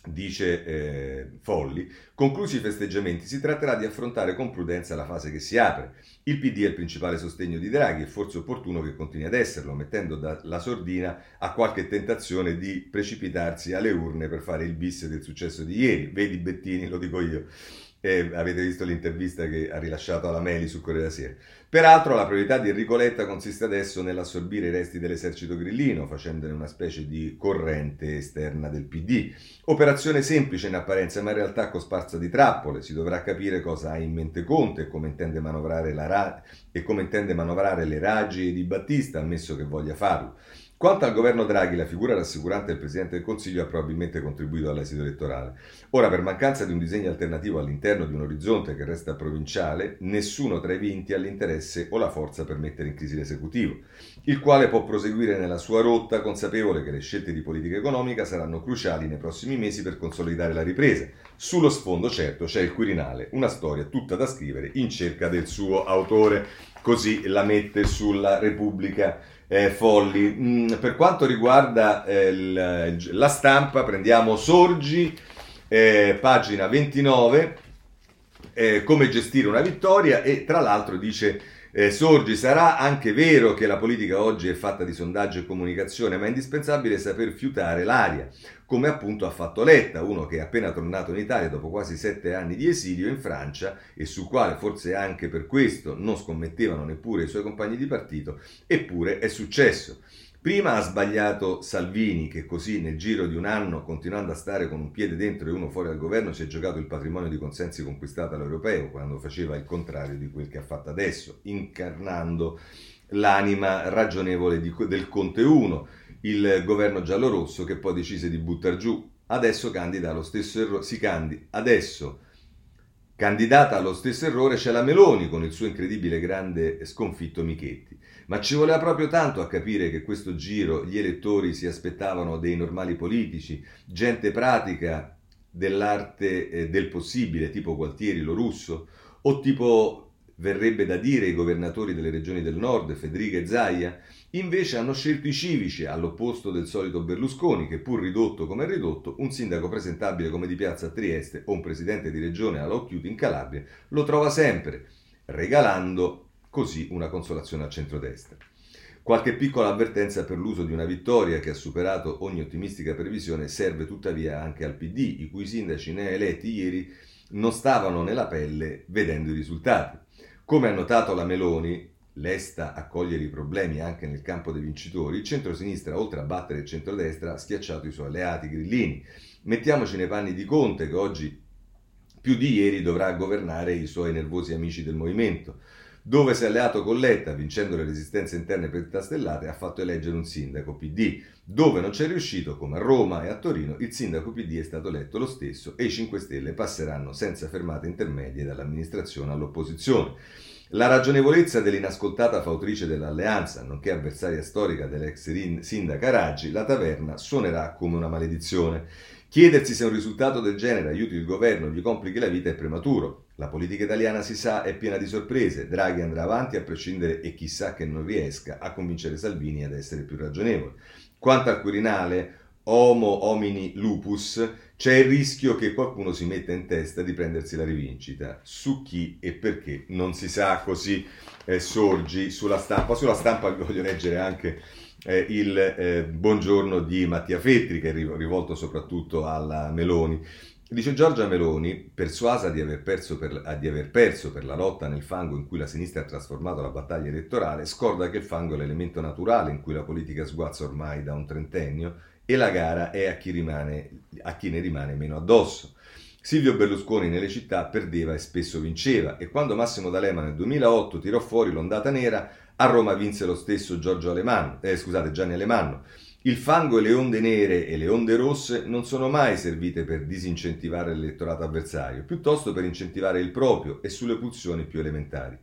Speaker 1: dice eh, Folli, conclusi i festeggiamenti si tratterà di affrontare con prudenza la fase che si apre. Il PD è il principale sostegno di Draghi e forse opportuno che continui ad esserlo, mettendo la sordina a qualche tentazione di precipitarsi alle urne per fare il bis del successo di ieri. Vedi Bettini, lo dico io. Eh, avete visto l'intervista che ha rilasciato alla Meli sul Corriere della Sera. Peraltro la priorità di Enrico Letta consiste adesso nell'assorbire i resti dell'esercito grillino, facendone una specie di corrente esterna del PD. Operazione semplice in apparenza, ma in realtà cosparsa di trappole. Si dovrà capire cosa ha in mente Conte e come intende manovrare, ra- e come intende manovrare le raggi di Battista, ammesso che voglia farlo. Quanto al governo Draghi, la figura rassicurante del Presidente del Consiglio ha probabilmente contribuito all'esito elettorale. Ora, per mancanza di un disegno alternativo all'interno di un orizzonte che resta provinciale, nessuno tra i vinti ha l'interesse o la forza per mettere in crisi l'esecutivo, il quale può proseguire nella sua rotta consapevole che le scelte di politica economica saranno cruciali nei prossimi mesi per consolidare la ripresa. Sullo sfondo, certo, c'è il Quirinale, una storia tutta da scrivere in cerca del suo autore. Così la mette sulla Repubblica eh, folli. Mm, per quanto riguarda eh, il, la stampa, prendiamo Sorgi, eh, pagina 29, eh, come gestire una vittoria e tra l'altro dice eh, Sorgi, sarà anche vero che la politica oggi è fatta di sondaggio e comunicazione, ma è indispensabile saper fiutare l'aria, come appunto ha fatto Letta, uno che è appena tornato in Italia dopo quasi sette anni di esilio in Francia e sul quale forse anche per questo non scommettevano neppure i suoi compagni di partito, eppure è successo. Prima ha sbagliato Salvini, che così nel giro di un anno, continuando a stare con un piede dentro e uno fuori al governo, si è giocato il patrimonio di consensi conquistato all'europeo, quando faceva il contrario di quel che ha fatto adesso, incarnando l'anima ragionevole di, del Conte 1, il governo giallorosso che poi decise di buttare giù. Adesso candida allo stesso errore, si candida, adesso candidata allo stesso errore c'è la Meloni con il suo incredibile grande sconfitto Michetti. Ma ci voleva proprio tanto a capire che questo giro gli elettori si aspettavano dei normali politici, gente pratica dell'arte eh, del possibile, tipo Gualtieri, lo russo, o tipo, verrebbe da dire, i governatori delle regioni del nord, Federica e Zaia, invece hanno scelto i civici, all'opposto del solito Berlusconi, che pur ridotto come ridotto, un sindaco presentabile come di piazza a Trieste o un presidente di regione all'Occhiuti in Calabria, lo trova sempre, regalando così una consolazione al centrodestra. Qualche piccola avvertenza per l'uso di una vittoria che ha superato ogni ottimistica previsione serve tuttavia anche al PD, i cui sindaci neoeletti ieri non stavano nella pelle vedendo i risultati. Come ha notato la Meloni, lesta a cogliere i problemi anche nel campo dei vincitori, il centro-sinistra, oltre a battere il centrodestra, ha schiacciato i suoi alleati grillini. Mettiamoci nei panni di Conte, che oggi più di ieri dovrà governare i suoi nervosi amici del movimento dove si è alleato con Letta, vincendo le resistenze interne per pentastellate, ha fatto eleggere un sindaco PD. Dove non c'è riuscito, come a Roma e a Torino, il sindaco PD è stato eletto lo stesso e i 5 Stelle passeranno senza fermate intermedie dall'amministrazione all'opposizione. La ragionevolezza dell'inascoltata fautrice dell'alleanza, nonché avversaria storica dell'ex sindaca Raggi, la taverna suonerà come una maledizione. Chiedersi se un risultato del genere aiuti il governo o gli complichi la vita è prematuro. La politica italiana, si sa, è piena di sorprese. Draghi andrà avanti a prescindere e chissà che non riesca a convincere Salvini ad essere più ragionevole. Quanto al Quirinale, Homo homini lupus, c'è il rischio che qualcuno si metta in testa di prendersi la rivincita. Su chi e perché non si sa, così eh, sorgi sulla stampa. Sulla stampa voglio leggere anche eh, il eh, buongiorno di Mattia Fettri, che è rivolto soprattutto alla Meloni. Dice Giorgia Meloni, persuasa di aver, per, di aver, perso per la lotta nel fango in cui la sinistra ha trasformato la battaglia elettorale, scorda che il fango è l'elemento naturale in cui la politica sguazza ormai da un trentennio e la gara è a chi, rimane, a chi ne rimane meno addosso. Silvio Berlusconi nelle città perdeva e spesso vinceva e quando Massimo D'Alema nel 2008 tirò fuori l'ondata nera a Roma vinse lo stesso Giorgio Alemanno, eh, scusate, Gianni Alemanno. Il fango e le onde nere e le onde rosse non sono mai servite per disincentivare l'elettorato avversario, piuttosto per incentivare il proprio e sulle pulsioni più elementari.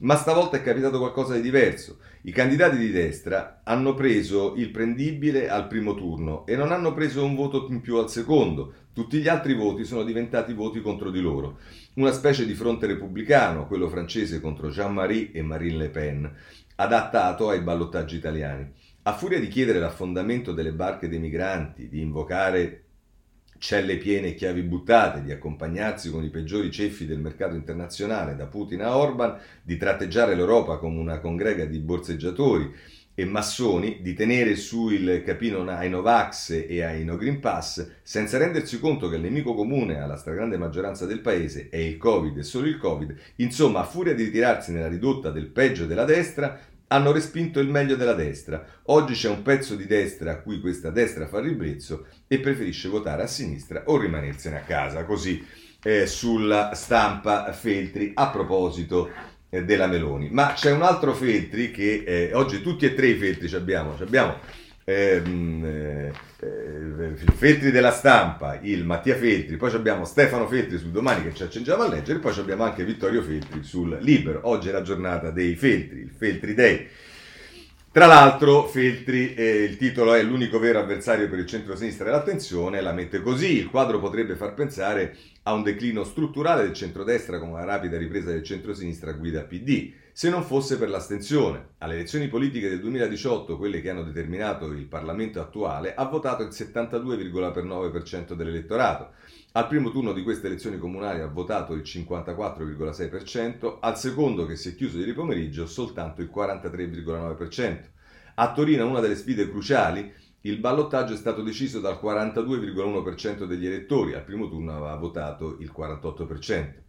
Speaker 1: Ma stavolta è capitato qualcosa di diverso. I candidati di destra hanno preso il prendibile al primo turno e non hanno preso un voto in più al secondo. Tutti gli altri voti sono diventati voti contro di loro. Una specie di fronte repubblicano, quello francese contro Jean-Marie e Marine Le Pen, adattato ai ballottaggi italiani. A furia di chiedere l'affondamento delle barche dei migranti, di invocare celle piene e chiavi buttate, di accompagnarsi con i peggiori ceffi del mercato internazionale, da Putin a Orban, di tratteggiare l'Europa come una congrega di borseggiatori e massoni, di tenere su il capino ai Novax e ai No Green Pass, senza rendersi conto che il nemico comune alla stragrande maggioranza del paese è il Covid e solo il Covid, insomma, a furia di ritirarsi nella ridotta del peggio della destra, hanno respinto il meglio della destra. Oggi c'è un pezzo di destra a cui questa destra fa ribrezzo e preferisce votare a sinistra o rimanersene a casa. Così eh, sulla stampa Feltri a proposito eh, della Meloni. Ma c'è un altro Feltri che eh, oggi tutti e tre i Feltri ci abbiamo. Ci abbiamo ehm, eh, il Feltri della stampa, il Mattia Feltri, poi abbiamo Stefano Feltri sul domani che ci accingiamo a leggere, poi abbiamo anche Vittorio Feltri sul Libero. Oggi è la giornata dei Feltri, il Feltri Day. Tra l'altro, Feltri, eh, il titolo è L'unico vero avversario per il centro-sinistra dell'attenzione, la mette così. Il quadro potrebbe far pensare a un declino strutturale del centrodestra con una rapida ripresa del centro-sinistra guida PD se non fosse per l'astensione. Alle elezioni politiche del 2018, quelle che hanno determinato il Parlamento attuale, ha votato il 72,9% dell'elettorato. Al primo turno di queste elezioni comunali ha votato il 54,6%, al secondo che si è chiuso ieri pomeriggio soltanto il 43,9%. A Torino, una delle sfide cruciali, il ballottaggio è stato deciso dal 42,1% degli elettori, al primo turno aveva votato il 48%.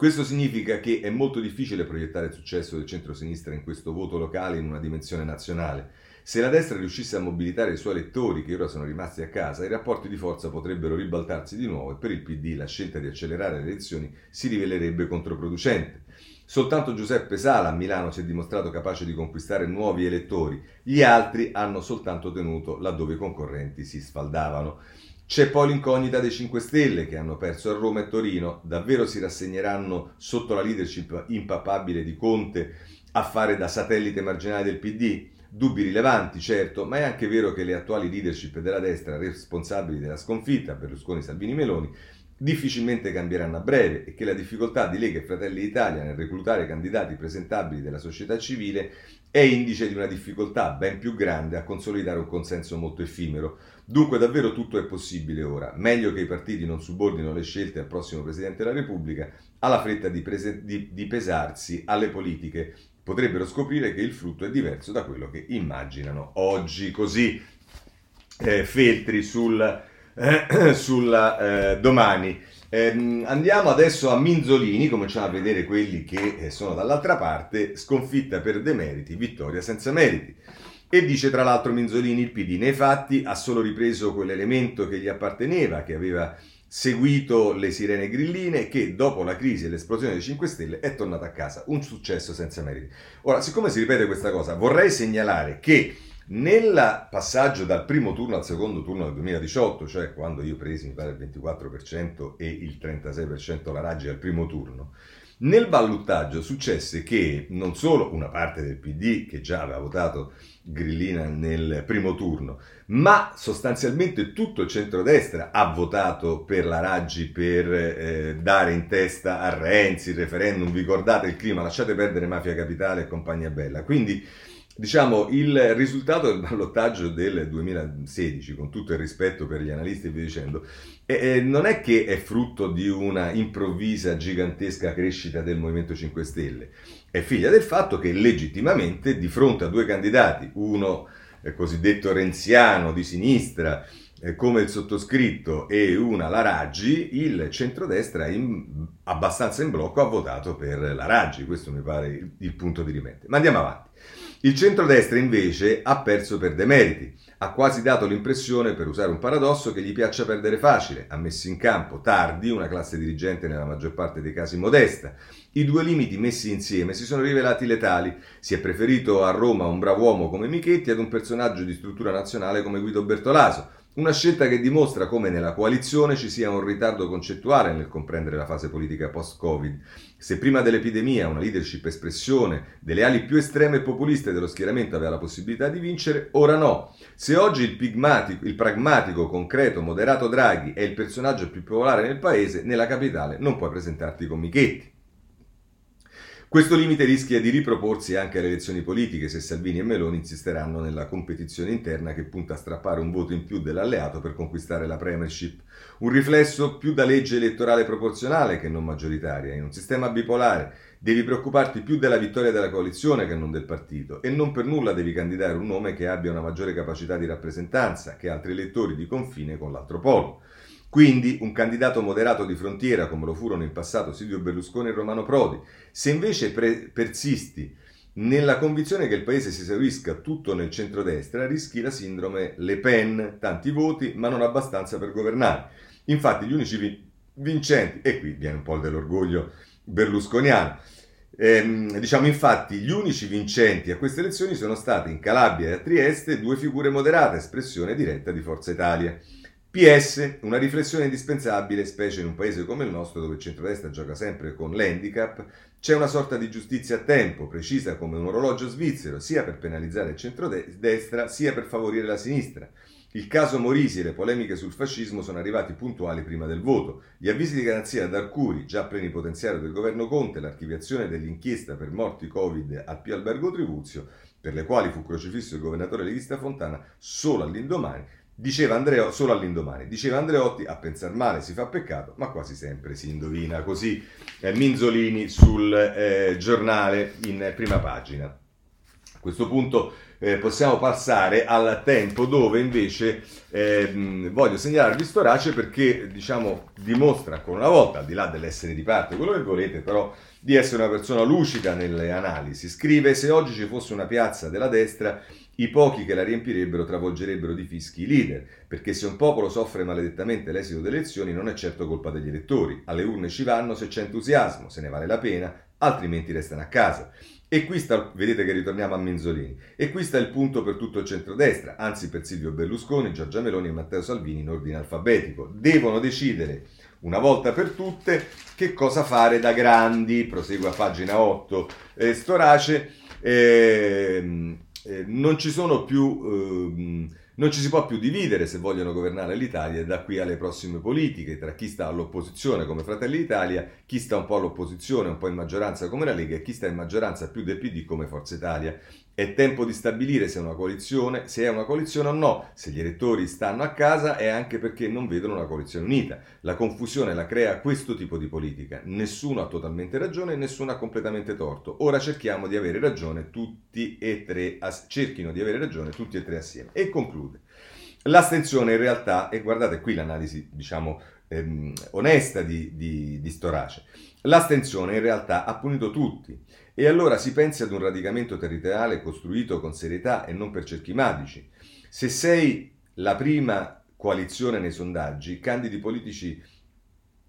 Speaker 1: Questo significa che è molto difficile proiettare il successo del centro-sinistra in questo voto locale in una dimensione nazionale. Se la destra riuscisse a mobilitare i suoi elettori, che ora sono rimasti a casa, i rapporti di forza potrebbero ribaltarsi di nuovo e per il PD la scelta di accelerare le elezioni si rivelerebbe controproducente. Soltanto Giuseppe Sala a Milano si è dimostrato capace di conquistare nuovi elettori, gli altri hanno soltanto tenuto laddove i concorrenti si sfaldavano. C'è poi l'incognita dei 5 Stelle che hanno perso a Roma e Torino. Davvero si rassegneranno sotto la leadership impappabile di Conte a fare da satellite marginale del PD? Dubbi rilevanti, certo, ma è anche vero che le attuali leadership della destra responsabili della sconfitta, Berlusconi, Salvini, Meloni, difficilmente cambieranno a breve e che la difficoltà di Lega e Fratelli d'Italia nel reclutare candidati presentabili della società civile è indice di una difficoltà ben più grande a consolidare un consenso molto effimero. Dunque davvero tutto è possibile ora. Meglio che i partiti non subordino le scelte al prossimo Presidente della Repubblica alla fretta di, prese- di, di pesarsi alle politiche potrebbero scoprire che il frutto è diverso da quello che immaginano oggi. Così eh, Feltri sul, eh, sulla eh, domani. Eh, andiamo adesso a Minzolini, cominciamo a vedere quelli che eh, sono dall'altra parte, sconfitta per demeriti, vittoria senza meriti. E dice tra l'altro Minzolini, il PD nei fatti ha solo ripreso quell'elemento che gli apparteneva, che aveva seguito le sirene grilline che dopo la crisi e l'esplosione dei 5 Stelle è tornato a casa. Un successo senza meriti. Ora, siccome si ripete questa cosa, vorrei segnalare che nel passaggio dal primo turno al secondo turno del 2018, cioè quando io presi mi pare il 24% e il 36% la Raggi al primo turno, nel ballottaggio successe che non solo una parte del PD, che già aveva votato Grillina nel primo turno, ma sostanzialmente tutto il centrodestra ha votato per la Raggi per eh, dare in testa a Renzi il referendum, vi ricordate il clima, lasciate perdere Mafia Capitale e compagnia bella. Quindi diciamo il risultato del ballottaggio del 2016, con tutto il rispetto per gli analisti e via dicendo, eh, non è che è frutto di una improvvisa gigantesca crescita del Movimento 5 Stelle, è figlia del fatto che legittimamente di fronte a due candidati, uno eh, cosiddetto renziano di sinistra eh, come il sottoscritto e una la Raggi, il centrodestra in, abbastanza in blocco ha votato per la Raggi, questo mi pare il, il punto di rimente. Ma andiamo avanti. Il centrodestra invece ha perso per demeriti, ha quasi dato l'impressione, per usare un paradosso, che gli piaccia perdere facile, ha messo in campo tardi una classe dirigente nella maggior parte dei casi modesta. I due limiti messi insieme si sono rivelati letali, si è preferito a Roma un bravo uomo come Michetti ad un personaggio di struttura nazionale come Guido Bertolaso, una scelta che dimostra come nella coalizione ci sia un ritardo concettuale nel comprendere la fase politica post-Covid. Se prima dell'epidemia una leadership espressione delle ali più estreme e populiste dello schieramento aveva la possibilità di vincere, ora no. Se oggi il, il pragmatico, concreto, moderato Draghi è il personaggio più popolare nel paese, nella capitale non puoi presentarti con Michetti. Questo limite rischia di riproporsi anche alle elezioni politiche se Salvini e Meloni insisteranno nella competizione interna che punta a strappare un voto in più dell'alleato per conquistare la premiership. Un riflesso più da legge elettorale proporzionale che non maggioritaria. In un sistema bipolare devi preoccuparti più della vittoria della coalizione che non del partito e non per nulla devi candidare un nome che abbia una maggiore capacità di rappresentanza che altri elettori di confine con l'altro polo. Quindi un candidato moderato di frontiera, come lo furono in passato Silvio Berlusconi e Romano Prodi. Se invece pre- persisti nella convinzione che il paese si esaurisca tutto nel centrodestra, rischi la sindrome Le Pen, tanti voti, ma non abbastanza per governare. Infatti gli unici vi- vincenti, e qui viene un po' dell'orgoglio berlusconiano, ehm, diciamo infatti gli unici vincenti a queste elezioni sono stati in Calabria e a Trieste due figure moderate, espressione diretta di Forza Italia. PS, una riflessione indispensabile, specie in un paese come il nostro dove il centrodestra gioca sempre con l'handicap, c'è una sorta di giustizia a tempo, precisa come un orologio svizzero, sia per penalizzare il centrodestra, sia per favorire la sinistra. Il caso Morisi e le polemiche sul fascismo sono arrivati puntuali prima del voto. Gli avvisi di garanzia ad Arcuri, già plenipotenziario del governo Conte, l'archiviazione dell'inchiesta per morti Covid al Pio Albergo Tribuzio, per le quali fu crocifisso il governatore leghista Fontana solo all'indomani, Diceva Andreotti, solo all'indomani, diceva Andreotti, a pensar male si fa peccato, ma quasi sempre si indovina. Così eh, Minzolini sul eh, giornale in prima pagina. A questo punto eh, possiamo passare al tempo dove invece ehm, voglio segnalarvi Storace perché diciamo dimostra ancora una volta, al di là dell'essere di parte, quello che volete, però di essere una persona lucida nelle analisi. Scrive se oggi ci fosse una piazza della destra i pochi che la riempirebbero travolgerebbero di fischi i leader, perché se un popolo soffre maledettamente l'esito delle elezioni non è certo colpa degli elettori. Alle urne ci vanno se c'è entusiasmo, se ne vale la pena, altrimenti restano a casa. E qui sta, vedete che ritorniamo a Menzolini, e qui sta il punto per tutto il centrodestra, anzi per Silvio Berlusconi, Giorgia Meloni e Matteo Salvini in ordine alfabetico. Devono decidere una volta per tutte che cosa fare da grandi, prosegue a pagina 8 eh, Storace. Eh, eh, non ci più... Eh, Non ci si può più dividere se vogliono governare l'Italia da qui alle prossime politiche, tra chi sta all'opposizione come Fratelli d'Italia, chi sta un po' all'opposizione, un po' in maggioranza come la Lega e chi sta in maggioranza più del PD come Forza Italia. È tempo di stabilire se, una coalizione, se è una coalizione o no. Se gli elettori stanno a casa è anche perché non vedono una coalizione unita. La confusione la crea questo tipo di politica. Nessuno ha totalmente ragione e nessuno ha completamente torto. Ora cerchiamo di avere ragione tutti e tre, cerchino di avere ragione tutti e tre assieme. E conclude. L'astensione in realtà, e guardate qui l'analisi diciamo ehm, onesta di, di, di Storace, l'astensione in realtà ha punito tutti e allora si pensi ad un radicamento territoriale costruito con serietà e non per cerchi magici. Se sei la prima coalizione nei sondaggi, candidi politici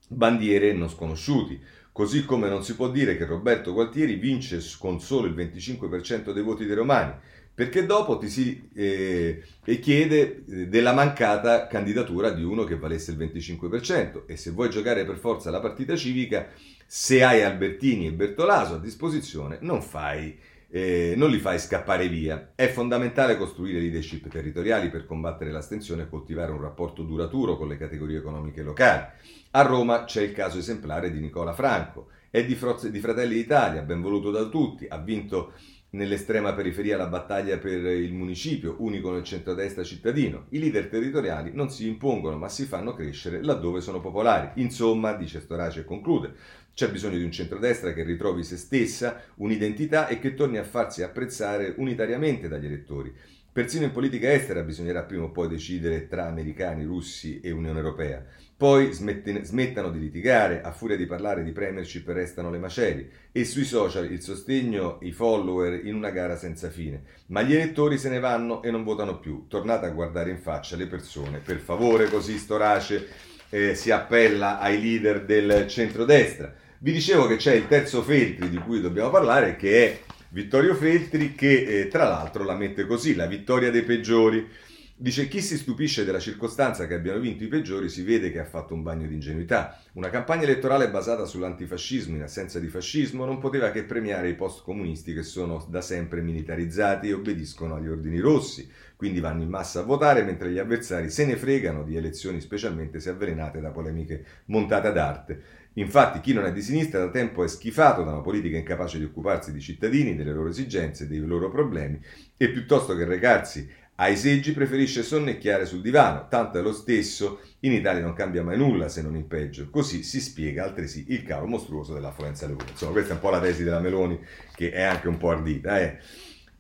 Speaker 1: bandiere non sconosciuti, così come non si può dire che Roberto Gualtieri vince con solo il 25% dei voti dei romani, perché dopo ti si eh, chiede eh, della mancata candidatura di uno che valesse il 25% e se vuoi giocare per forza la partita civica se hai Albertini e Bertolaso a disposizione, non, fai, eh, non li fai scappare via. È fondamentale costruire leadership territoriali per combattere l'astensione e coltivare un rapporto duraturo con le categorie economiche locali. A Roma c'è il caso esemplare di Nicola Franco. È di, Fratelli d'Italia, ben voluto da tutti, ha vinto nell'estrema periferia la battaglia per il municipio, unico nel centrodestra cittadino. I leader territoriali non si impongono, ma si fanno crescere laddove sono popolari. Insomma, dice Storace e conclude, c'è bisogno di un centrodestra che ritrovi se stessa, un'identità e che torni a farsi apprezzare unitariamente dagli elettori. Persino in politica estera bisognerà prima o poi decidere tra americani, russi e Unione Europea. Poi smetten- smettano di litigare, a furia di parlare di premiership restano le macerie e sui social il sostegno, i follower in una gara senza fine. Ma gli elettori se ne vanno e non votano più. Tornate a guardare in faccia le persone, per favore, così Storace eh, si appella ai leader del centrodestra. Vi dicevo che c'è il terzo Feltri di cui dobbiamo parlare, che è Vittorio Feltri, che eh, tra l'altro la mette così, la vittoria dei peggiori. Dice chi si stupisce della circostanza che abbiano vinto i peggiori si vede che ha fatto un bagno di ingenuità. Una campagna elettorale basata sull'antifascismo in assenza di fascismo non poteva che premiare i post-comunisti che sono da sempre militarizzati e obbediscono agli ordini rossi, quindi vanno in massa a votare mentre gli avversari se ne fregano di elezioni specialmente se avvelenate da polemiche montate ad arte. Infatti chi non è di sinistra da tempo è schifato da una politica incapace di occuparsi di cittadini, delle loro esigenze, dei loro problemi e piuttosto che recarsi ai seggi preferisce sonnecchiare sul divano, tanto è lo stesso, in Italia non cambia mai nulla se non in peggio. Così si spiega altresì il calo mostruoso dell'affluenza alle urne. Insomma, questa è un po' la tesi della Meloni, che è anche un po' ardita. Eh.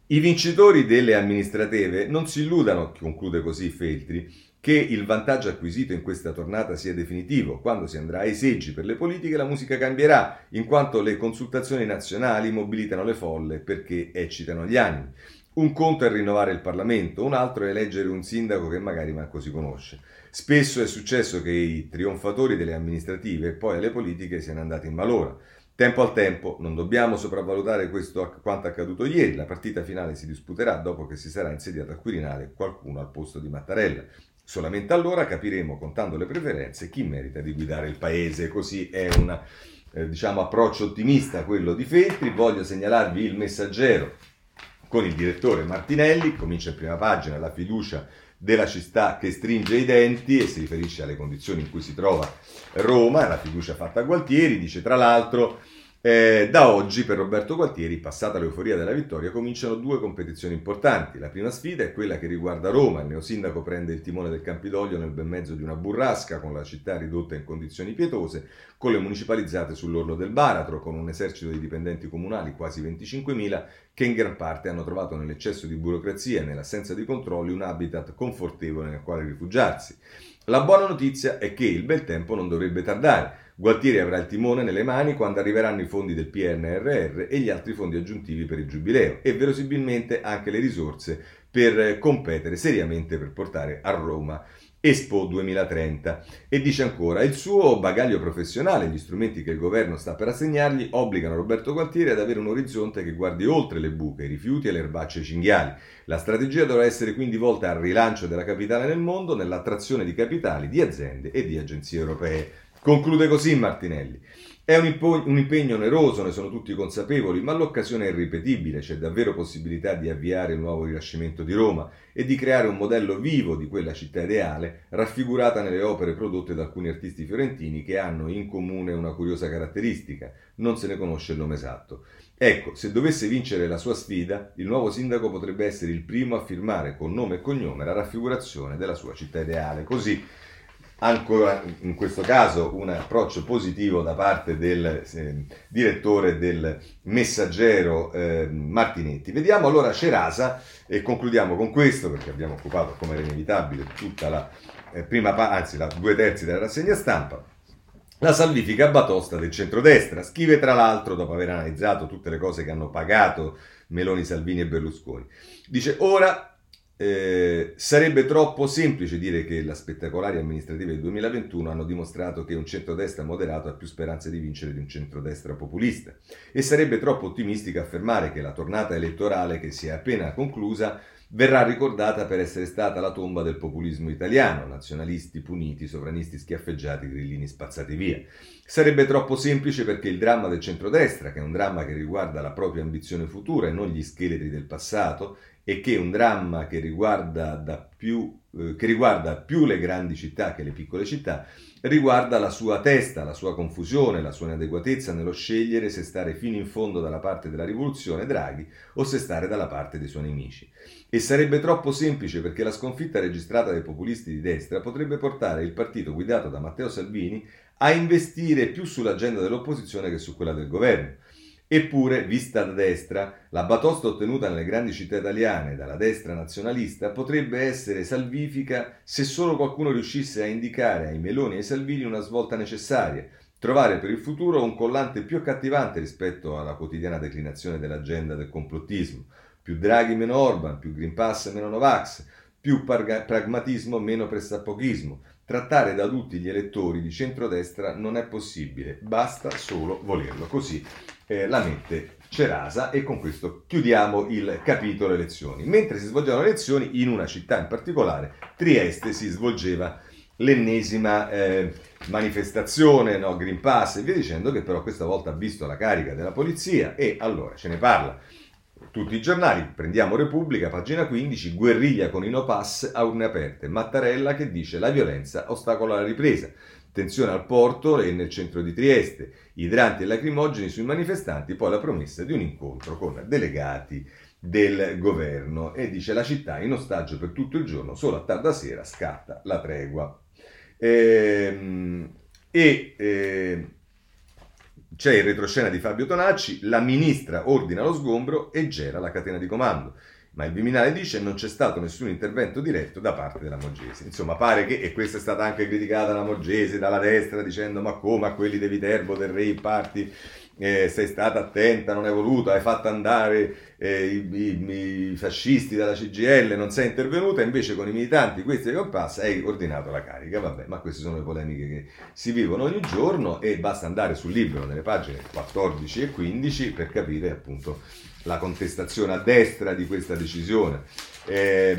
Speaker 1: I vincitori delle amministrative non si illudano, conclude così Feltri, che il vantaggio acquisito in questa tornata sia definitivo. Quando si andrà ai seggi per le politiche la musica cambierà, in quanto le consultazioni nazionali mobilitano le folle perché eccitano gli animi. Un conto è rinnovare il Parlamento, un altro è eleggere un sindaco che magari manco si conosce. Spesso è successo che i trionfatori delle amministrative e poi alle politiche siano andati in malora. Tempo al tempo, non dobbiamo sopravvalutare questo quanto accaduto ieri, la partita finale si disputerà dopo che si sarà insediato al Quirinale qualcuno al posto di Mattarella. Solamente allora capiremo, contando le preferenze, chi merita di guidare il paese. Così è un eh, diciamo, approccio ottimista quello di Feltri. Voglio segnalarvi il messaggero con il direttore Martinelli. Comincia in prima pagina la fiducia della città che stringe i denti e si riferisce alle condizioni in cui si trova Roma, la fiducia fatta a Gualtieri. Dice tra l'altro eh, da oggi per Roberto Gualtieri, passata l'euforia della vittoria, cominciano due competizioni importanti. La prima sfida è quella che riguarda Roma. Il neosindaco prende il timone del Campidoglio nel ben mezzo di una burrasca, con la città ridotta in condizioni pietose, con le municipalizzate sull'orlo del baratro, con un esercito di dipendenti comunali, quasi 25.000, che in gran parte hanno trovato nell'eccesso di burocrazia e nell'assenza di controlli un habitat confortevole nel quale rifugiarsi. La buona notizia è che il bel tempo non dovrebbe tardare. Gualtieri avrà il timone nelle mani quando arriveranno i fondi del PNRR e gli altri fondi aggiuntivi per il Giubileo e verosimilmente anche le risorse per competere seriamente per portare a Roma Expo 2030 e dice ancora il suo bagaglio professionale, gli strumenti che il governo sta per assegnargli obbligano Roberto Gualtieri ad avere un orizzonte che guardi oltre le buche, i rifiuti e le erbacce cinghiali. La strategia dovrà essere quindi volta al rilancio della capitale nel mondo, nell'attrazione di capitali, di aziende e di agenzie europee. Conclude così Martinelli. È un, impo- un, impegno oneroso, ne sono tutti consapevoli, ma l'occasione è irripetibile, c'è davvero possibilità di avviare il nuovo rinascimento di Roma e di creare un modello vivo di quella città ideale, raffigurata nelle opere prodotte da alcuni artisti fiorentini che hanno in comune una curiosa caratteristica, non se ne conosce il nome esatto. Ecco, se dovesse vincere la sua sfida, il nuovo sindaco potrebbe essere il primo a firmare con nome e cognome la raffigurazione della sua città ideale. Così, ancora in questo caso, un approccio positivo da parte del eh, direttore del messaggero eh, Martinetti. Vediamo allora Cerasa e concludiamo con questo perché abbiamo occupato, come era inevitabile, tutta la eh, prima anzi la due terzi della rassegna stampa. La salvifica batosta del centrodestra. Scrive tra l'altro, dopo aver analizzato tutte le cose che hanno pagato Meloni, Salvini e Berlusconi. Dice, ora eh, sarebbe troppo semplice dire che le spettacolari amministrative del 2021 hanno dimostrato che un centrodestra moderato ha più speranze di vincere di un centrodestra populista. E sarebbe troppo ottimistico affermare che la tornata elettorale che si è appena conclusa verrà ricordata per essere stata la tomba del populismo italiano, nazionalisti puniti, sovranisti schiaffeggiati, grillini spazzati via. Sarebbe troppo semplice perché il dramma del centrodestra, che è un dramma che riguarda la propria ambizione futura e non gli scheletri del passato, e che un dramma che riguarda, più, eh, che riguarda più le grandi città che le piccole città, riguarda la sua testa, la sua confusione, la sua inadeguatezza nello scegliere se stare fino in fondo dalla parte della rivoluzione Draghi o se stare dalla parte dei suoi nemici. E sarebbe troppo semplice perché la sconfitta registrata dai populisti di destra potrebbe portare il partito guidato da Matteo Salvini a investire più sull'agenda dell'opposizione che su quella del governo. Eppure, vista da destra, la batosta ottenuta nelle grandi città italiane dalla destra nazionalista potrebbe essere salvifica se solo qualcuno riuscisse a indicare ai Meloni e ai Salvini una svolta necessaria, trovare per il futuro un collante più accattivante rispetto alla quotidiana declinazione dell'agenda del complottismo. Più Draghi meno Orban, più Green Pass meno Novax, più pragmatismo meno pressapochismo. Trattare da tutti gli elettori di centrodestra non è possibile, basta solo volerlo. Così eh, la mette Cerasa e con questo chiudiamo il capitolo elezioni. Mentre si svolgevano le elezioni in una città in particolare, Trieste, si svolgeva l'ennesima eh, manifestazione, no, Green Pass e via dicendo, che però questa volta ha visto la carica della polizia e allora ce ne parla tutti i giornali, prendiamo Repubblica, pagina 15, guerriglia con i no pass a urne aperte, Mattarella che dice la violenza ostacola la ripresa. Tensione al porto e nel centro di Trieste, idranti e lacrimogeni sui manifestanti, poi la promessa di un incontro con delegati del governo. E dice la città in ostaggio per tutto il giorno, solo a tarda sera scatta la tregua. Ehm, e, e eh, c'è il retroscena di Fabio Tonacci, la ministra ordina lo sgombro e gera la catena di comando ma il Viminale dice non c'è stato nessun intervento diretto da parte della Mogese. Insomma, pare che, e questa è stata anche criticata la Mogese dalla destra, dicendo ma come a quelli di Viterbo, del Re Party, eh, sei stata attenta, non hai voluto, hai fatto andare eh, i, i, i, fascisti dalla CGL, non sei intervenuta, invece con i militanti, questi che passa, hai ordinato la carica. Vabbè, ma queste sono le polemiche che si vivono ogni giorno e basta andare sul libro nelle pagine 14 e 15 per capire appunto la contestazione a destra di questa decisione. Eh,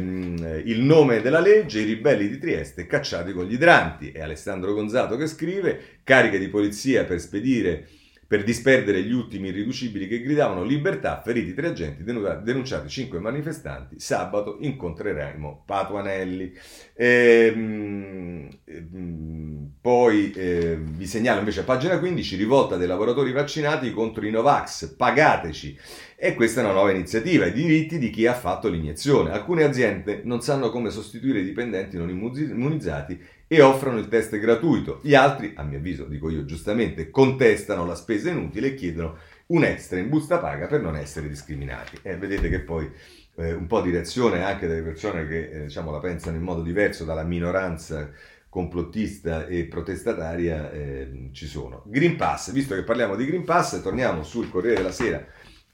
Speaker 1: il nome della legge, i ribelli di Trieste cacciati con gli idranti. È Alessandro Gonzato che scrive, cariche di polizia per spedire per disperdere gli ultimi irriducibili che gridavano libertà, feriti tre agenti, denunciati cinque manifestanti, sabato incontreremo Patuanelli. Ehm, ehm, poi eh, vi segnalo invece a pagina 15, rivolta dei lavoratori vaccinati contro i Novax, pagateci. E questa è una nuova iniziativa, i diritti di chi ha fatto l'iniezione. Alcune aziende non sanno come sostituire i dipendenti non immunizzati e offrono il test gratuito. Gli altri, a mio avviso, dico io giustamente, contestano la spesa inutile e chiedono un extra in busta paga per non essere discriminati. E vedete che poi eh, un po' di reazione anche dalle persone che eh, diciamo, la pensano in modo diverso dalla minoranza complottista e protestataria eh, ci sono. Green Pass, visto che parliamo di Green Pass, torniamo sul Corriere della Sera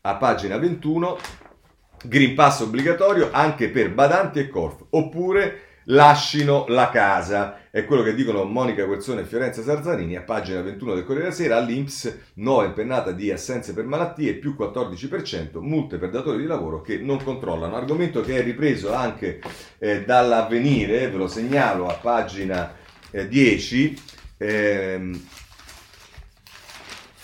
Speaker 1: a pagina 21. Green Pass obbligatorio anche per badanti e corf, oppure lascino la casa. È quello che dicono Monica Guerzone e Fiorenza Sarzarini a pagina 21 del Corriere della Sera. All'Inps nuova impennata di assenze per malattie più 14%, multe per datori di lavoro che non controllano. Argomento che è ripreso anche eh, dall'avvenire, ve lo segnalo a pagina eh, 10. Ehm,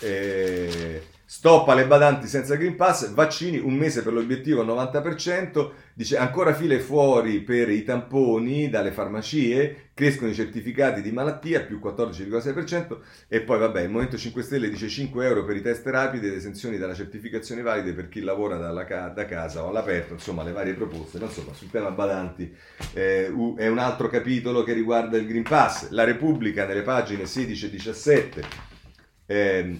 Speaker 1: Eh, Stop alle badanti senza Green Pass, vaccini, un mese per l'obiettivo al 90%, dice ancora file fuori per i tamponi dalle farmacie, crescono i certificati di malattia più 14,6% e poi vabbè il Movimento 5 Stelle dice 5 euro per i test rapidi ed esenzioni dalla certificazione valide per chi lavora dalla, da casa o all'aperto, insomma le varie proposte, ma insomma sul tema badanti eh, è un altro capitolo che riguarda il Green Pass, la Repubblica nelle pagine 16 e 17. Eh,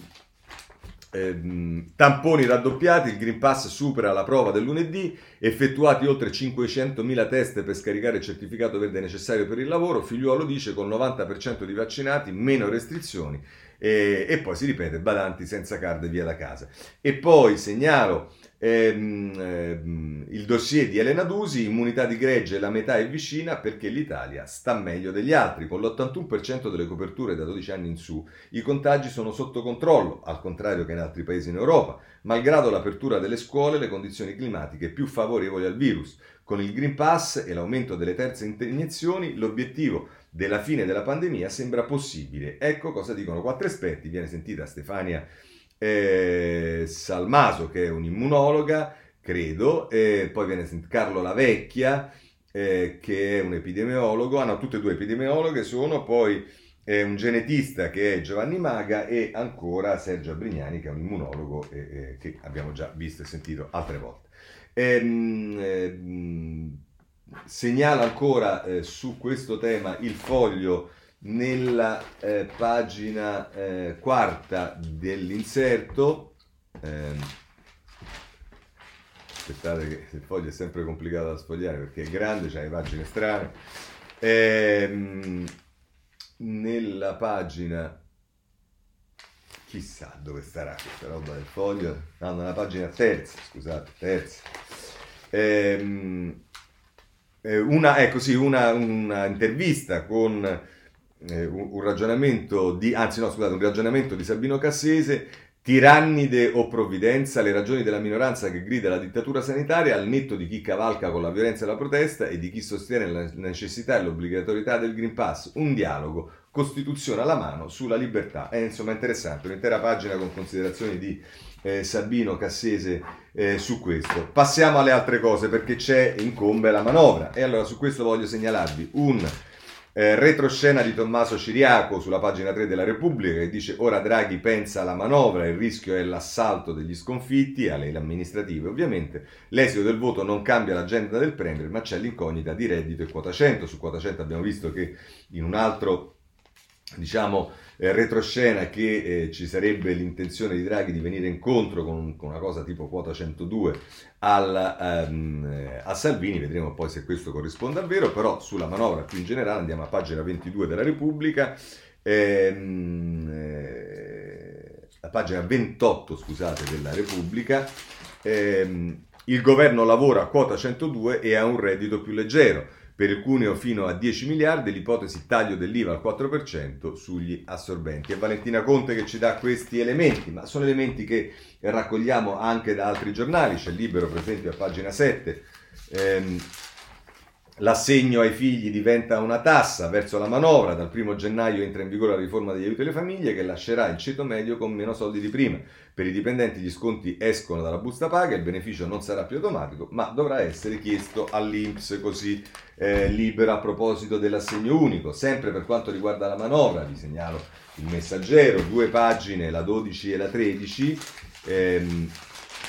Speaker 1: Ehm, tamponi raddoppiati, il Green Pass supera la prova del lunedì, effettuati oltre 500.000 test per scaricare il certificato verde necessario per il lavoro, Figliuolo dice con 90% di vaccinati, meno restrizioni e, e poi si ripete, badanti senza card via da casa. E poi segnalo ehm, ehm, il dossier di Elena Dusi, immunità di gregge, la metà è vicina perché l'Italia sta meglio degli altri, con l'81% delle coperture da 12 anni in su, i contagi sono sotto controllo, al contrario che in altri paesi in Europa, malgrado l'apertura delle scuole le condizioni climatiche più favorevoli al virus. Con il Green Pass e l'aumento delle terze iniezioni, l'obiettivo della fine della pandemia sembra possibile. Ecco cosa dicono quattro esperti. Viene sentita Stefania eh, Salmaso, che è un'immunologa, credo, e poi viene Carlo Lavecchia, eh, che è un epidemiologo, hanno ah, tutte e due epidemiologhe, sono poi eh, un genetista che è Giovanni Maga e ancora Sergio Abrignani, che è un immunologo eh, che abbiamo già visto e sentito altre volte. Ehm, ehm, segnala ancora eh, su questo tema il foglio nella eh, pagina eh, quarta dell'inserto. Ehm, aspettate che il foglio è sempre complicato da sfogliare perché è grande, c'ha le pagine strane. Ehm, nella pagina chissà dove starà questa roba del foglio no, nella pagina terza scusate terza ehm, eh, una, ecco sì, una, una intervista con eh, un, un, ragionamento di, anzi no scusate, un ragionamento di Sabino Cassese, tirannide o provvidenza, le ragioni della minoranza che grida la dittatura sanitaria al netto di chi cavalca con la violenza e la protesta e di chi sostiene la necessità e l'obbligatorietà del Green Pass, un dialogo, Costituzione alla mano sulla libertà. È insomma interessante, un'intera pagina con considerazioni di eh, Sabino Cassese eh, su questo. Passiamo alle altre cose perché c'è incombe la manovra e allora su questo voglio segnalarvi un eh, retroscena di Tommaso Ciriaco sulla pagina 3 della Repubblica che dice ora Draghi pensa alla manovra, il rischio è l'assalto degli sconfitti alle amministrative ovviamente, l'esito del voto non cambia l'agenda del Premier ma c'è l'incognita di reddito e quota 100, su quota 100 abbiamo visto che in un altro diciamo eh, retroscena che eh, ci sarebbe l'intenzione di Draghi di venire incontro con, con una cosa tipo quota 102 al, um, a Salvini, vedremo poi se questo corrisponde al vero, però sulla manovra più in generale andiamo a pagina 22 della Repubblica, ehm, eh, la pagina 28 scusate della Repubblica, ehm, il governo lavora a quota 102 e ha un reddito più leggero per il cuneo fino a 10 miliardi, l'ipotesi taglio dell'IVA al 4% sugli assorbenti. È Valentina Conte che ci dà questi elementi, ma sono elementi che raccogliamo anche da altri giornali, c'è Libero per esempio a pagina 7. Ehm, L'assegno ai figli diventa una tassa verso la manovra, dal 1 gennaio entra in vigore la riforma degli aiuti alle famiglie che lascerà il ceto medio con meno soldi di prima. Per i dipendenti gli sconti escono dalla busta paga, il beneficio non sarà più automatico, ma dovrà essere chiesto all'Inps così eh, libero a proposito dell'assegno unico. Sempre per quanto riguarda la manovra, vi segnalo il messaggero, due pagine, la 12 e la 13. Ehm,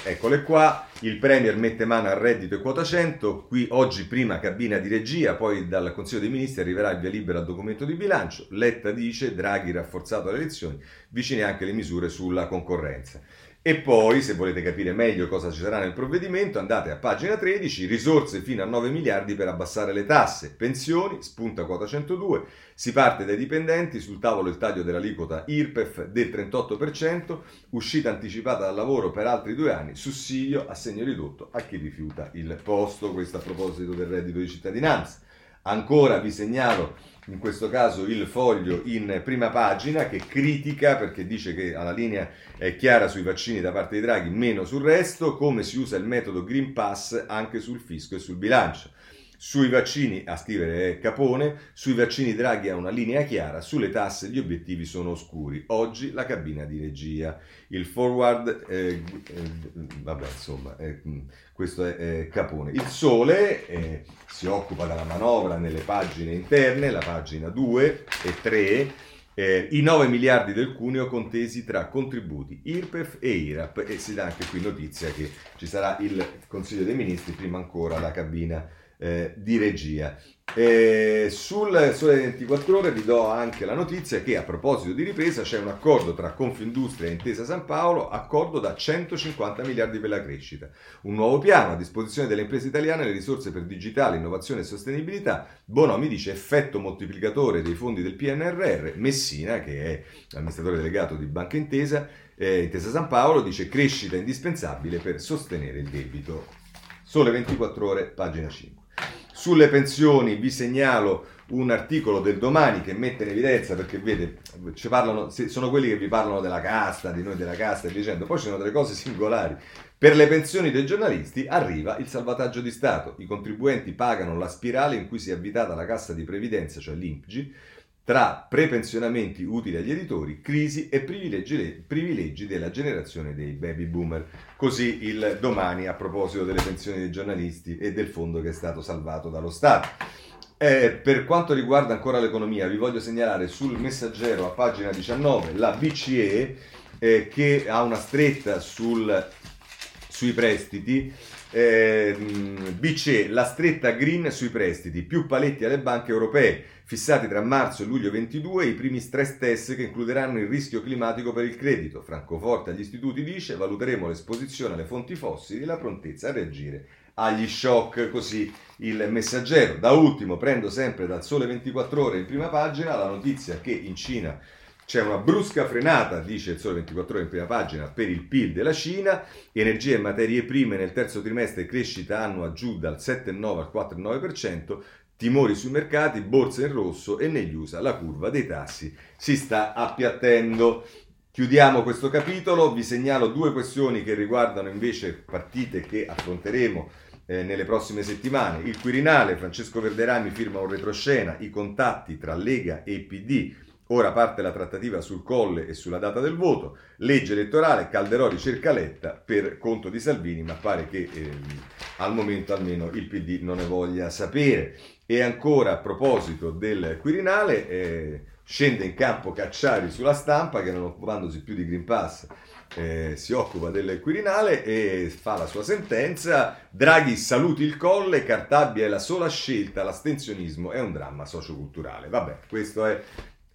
Speaker 1: Eccole qua, il Premier mette mano al reddito e quota 100, qui oggi prima cabina di regia, poi dal Consiglio dei Ministri arriverà il via libera al documento di bilancio, Letta dice Draghi rafforzato alle elezioni, vicine anche le misure sulla concorrenza. E poi, se volete capire meglio cosa ci sarà nel provvedimento, andate a pagina 13, risorse fino a 9 miliardi per abbassare le tasse, pensioni, spunta quota 102, si parte dai dipendenti, sul tavolo il taglio dell'aliquota IRPEF del 38%, uscita anticipata dal lavoro per altri due anni, sussidio, assegno ridotto a chi rifiuta il posto, questo a proposito del reddito di cittadinanza. Ancora vi segnalo in questo caso il foglio in prima pagina che critica perché dice che la linea è chiara sui vaccini da parte di Draghi, meno sul resto, come si usa il metodo Green Pass anche sul fisco e sul bilancio. Sui vaccini, a scrivere Capone, sui vaccini Draghi ha una linea chiara, sulle tasse gli obiettivi sono oscuri. Oggi la cabina di regia. Il forward, eh, eh, vabbè insomma, eh, questo è, è, Capone. Il Sole eh, si occupa della manovra nelle pagine interne, la pagina 2 e 3 eh, i 9 miliardi del cuneo contesi tra contributi IRPEF e IRAP e si dà anche qui notizia che ci sarà il Consiglio dei Ministri, prima ancora la cabina eh, di regia. E sul Sole 24 Ore vi do anche la notizia che a proposito di ripresa c'è un accordo tra Confindustria e Intesa San Paolo, accordo da 150 miliardi per la crescita. Un nuovo piano a disposizione delle imprese italiane, le risorse per digitale, innovazione e sostenibilità. Bonomi dice effetto moltiplicatore dei fondi del PNRR. Messina, che è l'amministratore delegato di Banca Intesa, eh, Intesa San Paolo, dice crescita indispensabile per sostenere il debito. Sole 24 ore, pagina 5. Sulle pensioni vi segnalo un articolo del domani che mette in evidenza perché vede, parlano, sono quelli che vi parlano della casta, di noi della casta e dicendo, poi ci sono delle cose singolari. Per le pensioni dei giornalisti arriva il salvataggio di Stato. I contribuenti pagano la spirale in cui si è avvitata la cassa di previdenza, cioè l'INPGI, tra prepensionamenti utili agli editori, crisi e privilegi, privilegi, della generazione dei baby boomer. Così il domani a proposito delle pensioni dei giornalisti e del fondo che è stato salvato dallo Stato. Eh, per quanto riguarda ancora l'economia, vi voglio segnalare sul messaggero a pagina 19 la BCE eh, che ha una stretta sul, sui prestiti eh, BCE, la stretta green sui prestiti, più paletti alle banche europee, fissati tra marzo e luglio 22 i primi stress test che includeranno il rischio climatico per il credito. Francoforte agli istituti dice valuteremo l'esposizione alle fonti fossili e la prontezza a reagire agli shock, così il messaggero. Da ultimo prendo sempre dal Sole 24 ore in prima pagina la notizia che in Cina c'è una brusca frenata, dice il Sole 24 Ore in prima pagina, per il PIL della Cina, energie e materie prime nel terzo trimestre crescita annua giù dal 7,9 al 4,9%, timori sui mercati, borse in rosso e negli USA la curva dei tassi si sta appiattendo. Chiudiamo questo capitolo, vi segnalo due questioni che riguardano invece partite che affronteremo eh, nelle prossime settimane. Il Quirinale, Francesco Verderami firma un retroscena, i contatti tra Lega e PD Ora parte la trattativa sul colle e sulla data del voto. Legge elettorale, Calderoli cerca Letta per conto di Salvini, ma pare che eh, al momento almeno il PD non ne voglia sapere. E ancora a proposito del Quirinale, eh, scende in campo Cacciari sulla stampa che non occupandosi più di Green Pass eh, si occupa del Quirinale e fa la sua sentenza. Draghi saluti il colle, Cartabia è la sola scelta, l'astensionismo è un dramma socioculturale. Vabbè, questo è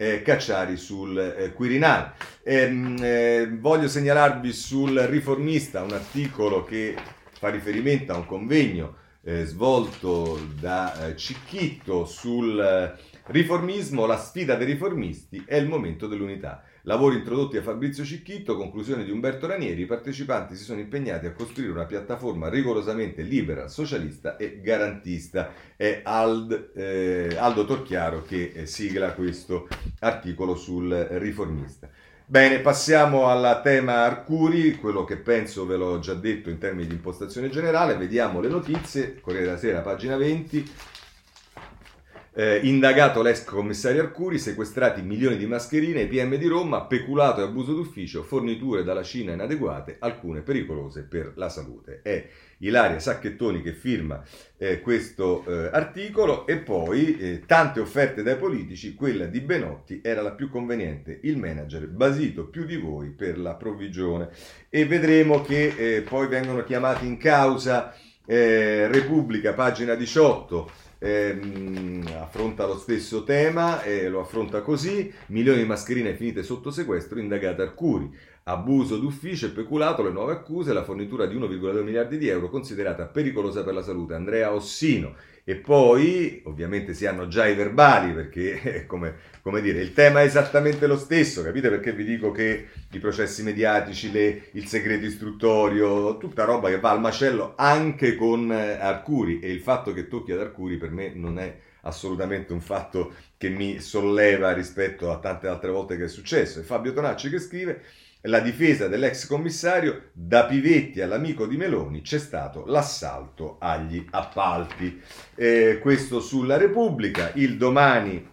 Speaker 1: eh, Cacciari sul eh, Quirinale. Ehm, eh, voglio segnalarvi sul Riformista un articolo che fa riferimento a un convegno eh, svolto da eh, Cicchitto sul riformismo, la sfida dei riformisti è il momento dell'unità. Lavori introdotti da Fabrizio Cicchitto, conclusione di Umberto Ranieri, i partecipanti si sono impegnati a costruire una piattaforma rigorosamente libera, socialista e garantista. È Ald, eh, Aldo Torchiaro che eh, sigla questo articolo sul riformista. Bene, passiamo al tema Arcuri, quello che penso ve l'ho già detto in termini di impostazione generale, vediamo le notizie, Corriere della Sera, pagina 20, eh, indagato l'ex commissario Arcuri, sequestrati milioni di mascherine, PM di Roma, peculato e abuso d'ufficio, forniture dalla Cina inadeguate, alcune pericolose per la salute. È Ilaria Sacchettoni che firma eh, questo eh, articolo e poi eh, tante offerte dai politici, quella di Benotti era la più conveniente, il manager basito più di voi per la provvigione. E vedremo che eh, poi vengono chiamati in causa eh, Repubblica, pagina 18, ehm, affronta lo stesso tema e lo affronta così, milioni di mascherine finite sotto sequestro, indagate Arcuri, abuso d'ufficio e peculato, le nuove accuse, la fornitura di 1,2 miliardi di euro considerata pericolosa per la salute, Andrea Ossino, e poi ovviamente si hanno già i verbali perché come, come, dire il tema è esattamente lo stesso capite perché vi dico che i processi mediatici le, il segreto istruttorio tutta roba che va al macello anche con eh, Arcuri. E il fatto che tocchi ad Arcuri per me non è assolutamente un fatto che mi solleva rispetto a tante altre volte che è successo. È Fabio Tonacci che scrive la difesa dell'ex commissario, da Pivetti all'amico di Meloni c'è stato l'assalto agli appalti. Eh, questo sulla Repubblica, il domani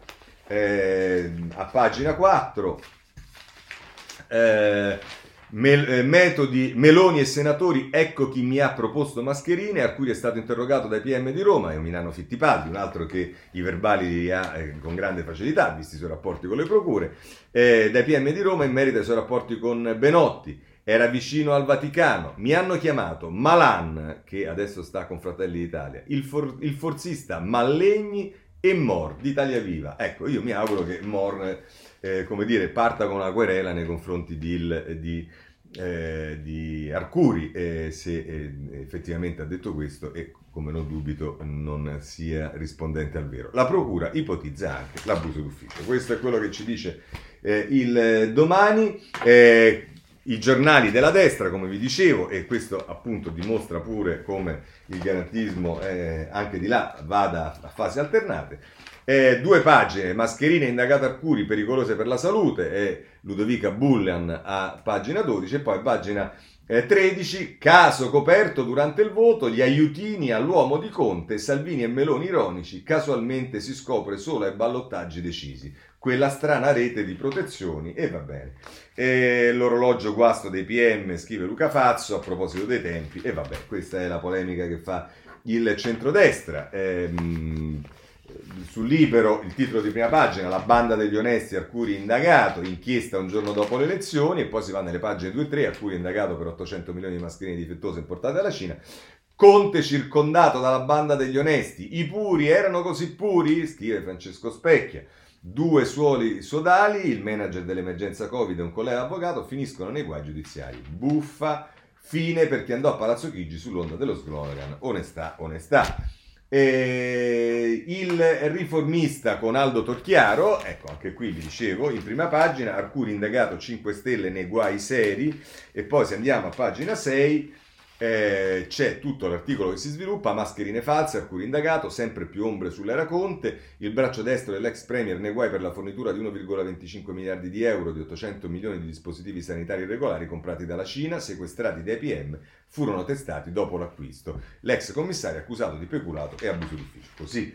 Speaker 1: eh, a pagina 4. Eh, Mel- eh, metodi Meloni e senatori, ecco chi mi ha proposto mascherine, Arcuri è stato interrogato dai PM di Roma, è Milano Fittipaldi, un altro che i verbali li ha eh, con grande facilità, visti i suoi rapporti con le procure, eh, dai PM di Roma in merito ai suoi rapporti con Benotti, era vicino al Vaticano, mi hanno chiamato Malan, che adesso sta con Fratelli d'Italia, il, for- il forzista Mallegni e Mor d'Italia Viva. Ecco, io mi auguro che Mor eh, come dire, parta con una querela nei confronti di, di, eh, di Arcuri, eh, se eh, effettivamente ha detto questo e come non dubito non sia rispondente al vero. La Procura ipotizza anche l'abuso d'ufficio. Questo è quello che ci dice eh, il domani. Eh, I giornali della destra, come vi dicevo, e questo appunto dimostra pure come il garantismo anche di là vada a fasi alternate, eh, due pagine, mascherine indagate Arcuri pericolose per la salute, e Ludovica Bullian a pagina 12 e poi pagina eh, 13, caso coperto durante il voto, gli aiutini all'uomo di Conte, Salvini e Meloni ironici, casualmente si scopre solo ai ballottaggi decisi. Quella strana rete di protezioni. E va bene. E l'orologio guasto dei PM, scrive Luca Fazzo a proposito dei tempi. E vabbè, questa è la polemica che fa il centrodestra. Ehm, sul Libero il titolo di prima pagina, la banda degli onesti, Arcuri indagato, inchiesta un giorno dopo le elezioni e poi si va nelle pagine 2 e 3, Arcuri indagato per 800 milioni di mascherine difettose importate dalla Cina. Conte circondato dalla banda degli onesti, i puri erano così puri? Scrive Francesco Specchia. Due suoli sodali, il manager dell'emergenza Covid e un collega avvocato finiscono nei guai giudiziari. Buffa, fine perché andò a Palazzo Chigi sull'onda dello slogan onestà, onestà. Eh, il riformista con Aldo Torchiaro, ecco anche qui vi dicevo, in prima pagina, Arcuri indagato 5 Stelle nei guai seri, e poi se andiamo a pagina 6, eh, c'è tutto l'articolo che si sviluppa, mascherine false, Arcuri indagato, sempre più ombre sull'era Conte, il braccio destro dell'ex premier nei guai per la fornitura di 1,25 miliardi di euro di 800 milioni di dispositivi sanitari irregolari comprati dalla Cina, sequestrati dai PM, furono testati dopo l'acquisto. L'ex commissario accusato di peculato e abuso d'ufficio. Così,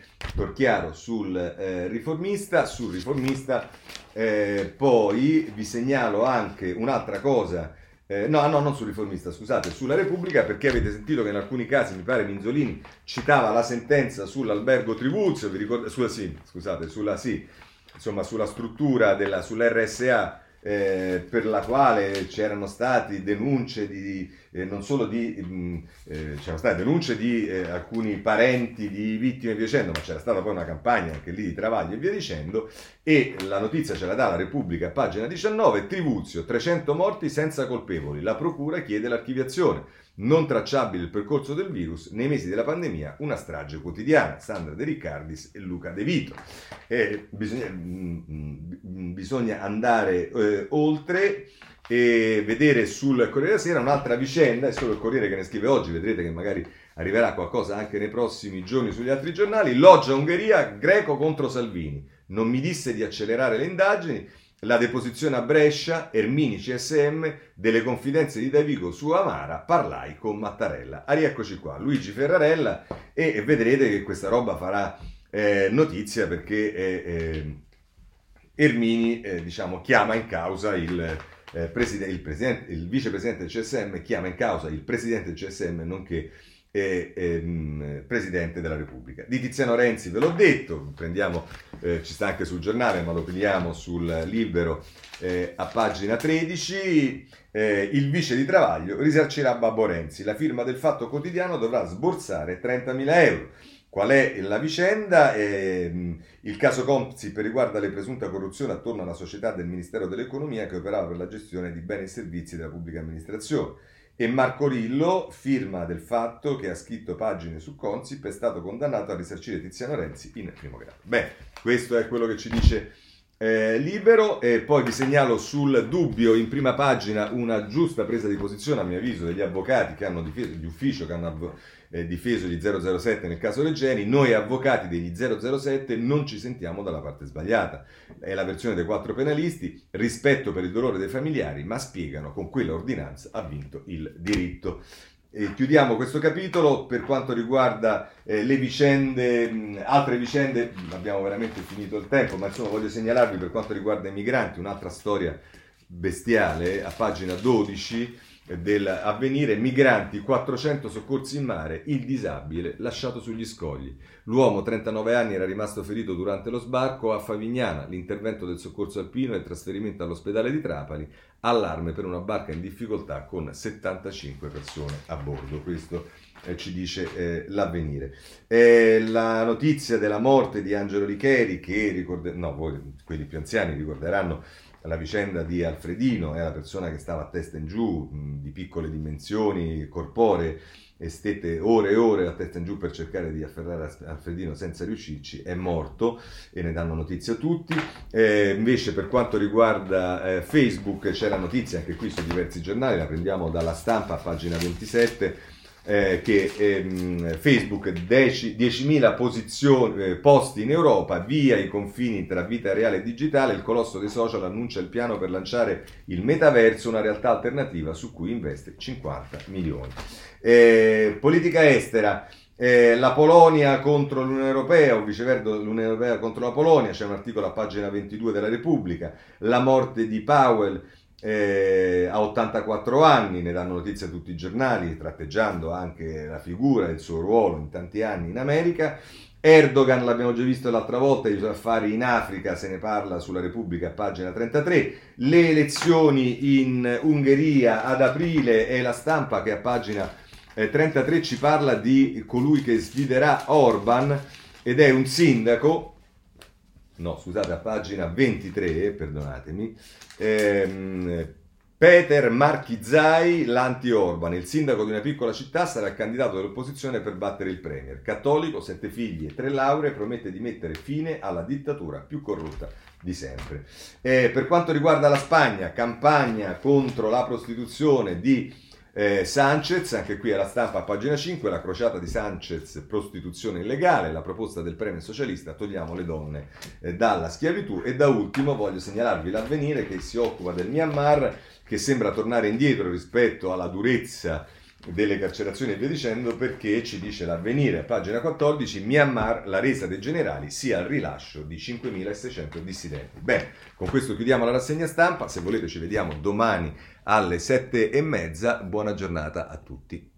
Speaker 1: chiaro sul eh, riformista, sul riformista, eh, poi vi segnalo anche un'altra cosa eh, no, no, non sul riformista, scusate, sulla Repubblica, perché avete sentito che in alcuni casi, mi pare, Minzolini citava la sentenza sull'albergo Tribuzio, vi ricordate, sulla, sì, scusate, sulla, sì, insomma, sulla struttura della, sull'RSA eh, per la quale c'erano state denunce di, eh, non solo di, mm, eh, c'erano state denunce di eh, alcuni parenti di vittime e via dicendo, ma c'era stata poi una campagna anche lì di travagli e via dicendo, e la notizia ce la dà la Repubblica, pagina 19, Trivuzio, 300 morti senza colpevoli, la procura chiede l'archiviazione non tracciabile il percorso del virus, nei mesi della pandemia una strage quotidiana, Sandra De Riccardis e Luca De Vito. Eh, bisogna, mm, mm, bisogna, andare eh, oltre e vedere sul Corriere della Sera un'altra vicenda, è solo il Corriere che ne scrive oggi, vedrete che magari arriverà qualcosa anche nei prossimi giorni sugli altri giornali, Loggia Ungheria, Greco contro Salvini, non mi disse di accelerare le indagini, la deposizione a Brescia, Ermini CSM, delle confidenze di Davigo su Amara, parlai con Mattarella. Ah, rieccoci qua, Luigi Ferrarella e vedrete che questa roba farà eh, notizia perché eh, eh, Ermini eh, diciamo, chiama in causa il, eh, preside- il, il vicepresidente del CSM, chiama in causa il presidente del CSM, nonché e, ehm, Presidente della Repubblica. Di Tiziano Renzi ve l'ho detto, prendiamo, eh, ci sta anche sul giornale, ma lo prendiamo sul libero eh, a pagina 13. Eh, il vice di Travaglio risarcirà Babbo Renzi. La firma del Fatto Quotidiano dovrà sborsare 30.000 euro. Qual è la vicenda? Eh, il caso Consip riguarda le presunta corruzione attorno alla società del Ministero dell'Economia che operava per la gestione di beni e servizi della pubblica amministrazione e Marco Rillo, firma del fatto che ha scritto pagine su Consip, è stato condannato a risarcire Tiziano Renzi in primo grado. Beh, questo è quello che ci dice eh, libero e poi vi segnalo sul dubbio in prima pagina una giusta presa di posizione a mio avviso degli avvocati che hanno difeso, di ufficio che hanno eh, difeso gli 007 nel caso Regeni, noi avvocati degli 007 non ci sentiamo dalla parte sbagliata. È la versione dei quattro penalisti, rispetto per il dolore dei familiari, ma spiegano con quella ordinanza ha vinto il diritto. E chiudiamo questo capitolo per quanto riguarda eh, le vicende, mh, altre vicende, abbiamo veramente finito il tempo, ma insomma voglio segnalarvi per quanto riguarda i migranti un'altra storia bestiale a pagina 12 dell'avvenire, migranti, 400 soccorsi in mare, il disabile lasciato sugli scogli. L'uomo, 39 anni, era rimasto ferito durante lo sbarco a Favignana, l'intervento del soccorso alpino e il trasferimento all'ospedale di Trapani, allarme per una barca in difficoltà con 75 persone a bordo. Questo eh, ci dice eh, l'avvenire. Eh, la notizia della morte di Angelo Richeri, che ricorderà, no, voi, quelli più anziani ricorderanno la vicenda di Alfredino, è la persona che stava a testa in giù, di piccole dimensioni corporee, e stette ore e ore a testa in giù per cercare di afferrare Alfredino senza riuscirci, è morto e ne danno notizia tutti. Eh, invece per quanto riguarda eh, Facebook c'è la notizia, anche qui su diversi giornali, la prendiamo dalla stampa, pagina 27, eh, che ehm, Facebook 10.000 posizioni, eh, posti in Europa, via i confini tra vita reale e digitale, il colosso dei social annuncia il piano per lanciare il metaverso, una realtà alternativa su cui investe 50 milioni. Eh, politica estera. Eh, la Polonia contro l'Unione Europea o viceversa l'Unione Europea contro la Polonia, c'è un articolo a pagina 22 della Repubblica, la morte di Powell, eh, ha 84 anni, ne danno notizia tutti i giornali, tratteggiando anche la figura e il suo ruolo in tanti anni in America. Erdogan, l'abbiamo già visto l'altra volta, i suoi affari in Africa, se ne parla sulla Repubblica, pagina 33. Le elezioni in Ungheria ad aprile è la stampa che a pagina 33 ci parla di colui che sfiderà Orban ed è un sindaco no scusate, a pagina 23, perdonatemi, ehm, Peter Marchizai, l'anti-Orban, il sindaco di una piccola città, sarà il candidato dell'opposizione per battere il premier. Cattolico, sette figli e tre lauree, promette di mettere fine alla dittatura più corrotta di sempre. Eh, per quanto riguarda la Spagna, campagna contro la prostituzione di eh, Sanchez, anche qui alla stampa a pagina 5, la crociata di Sanchez, prostituzione illegale, la proposta del premio socialista, togliamo le donne eh, dalla schiavitù. E da ultimo voglio segnalarvi l'avvenire che si occupa del Myanmar, che sembra tornare indietro rispetto alla durezza delle carcerazioni e via dicendo perché ci dice l'avvenire pagina 14 Myanmar la resa dei generali sia il rilascio di 5.600 dissidenti bene con questo chiudiamo la rassegna stampa se volete ci vediamo domani alle sette e mezza. Buona giornata a tutti.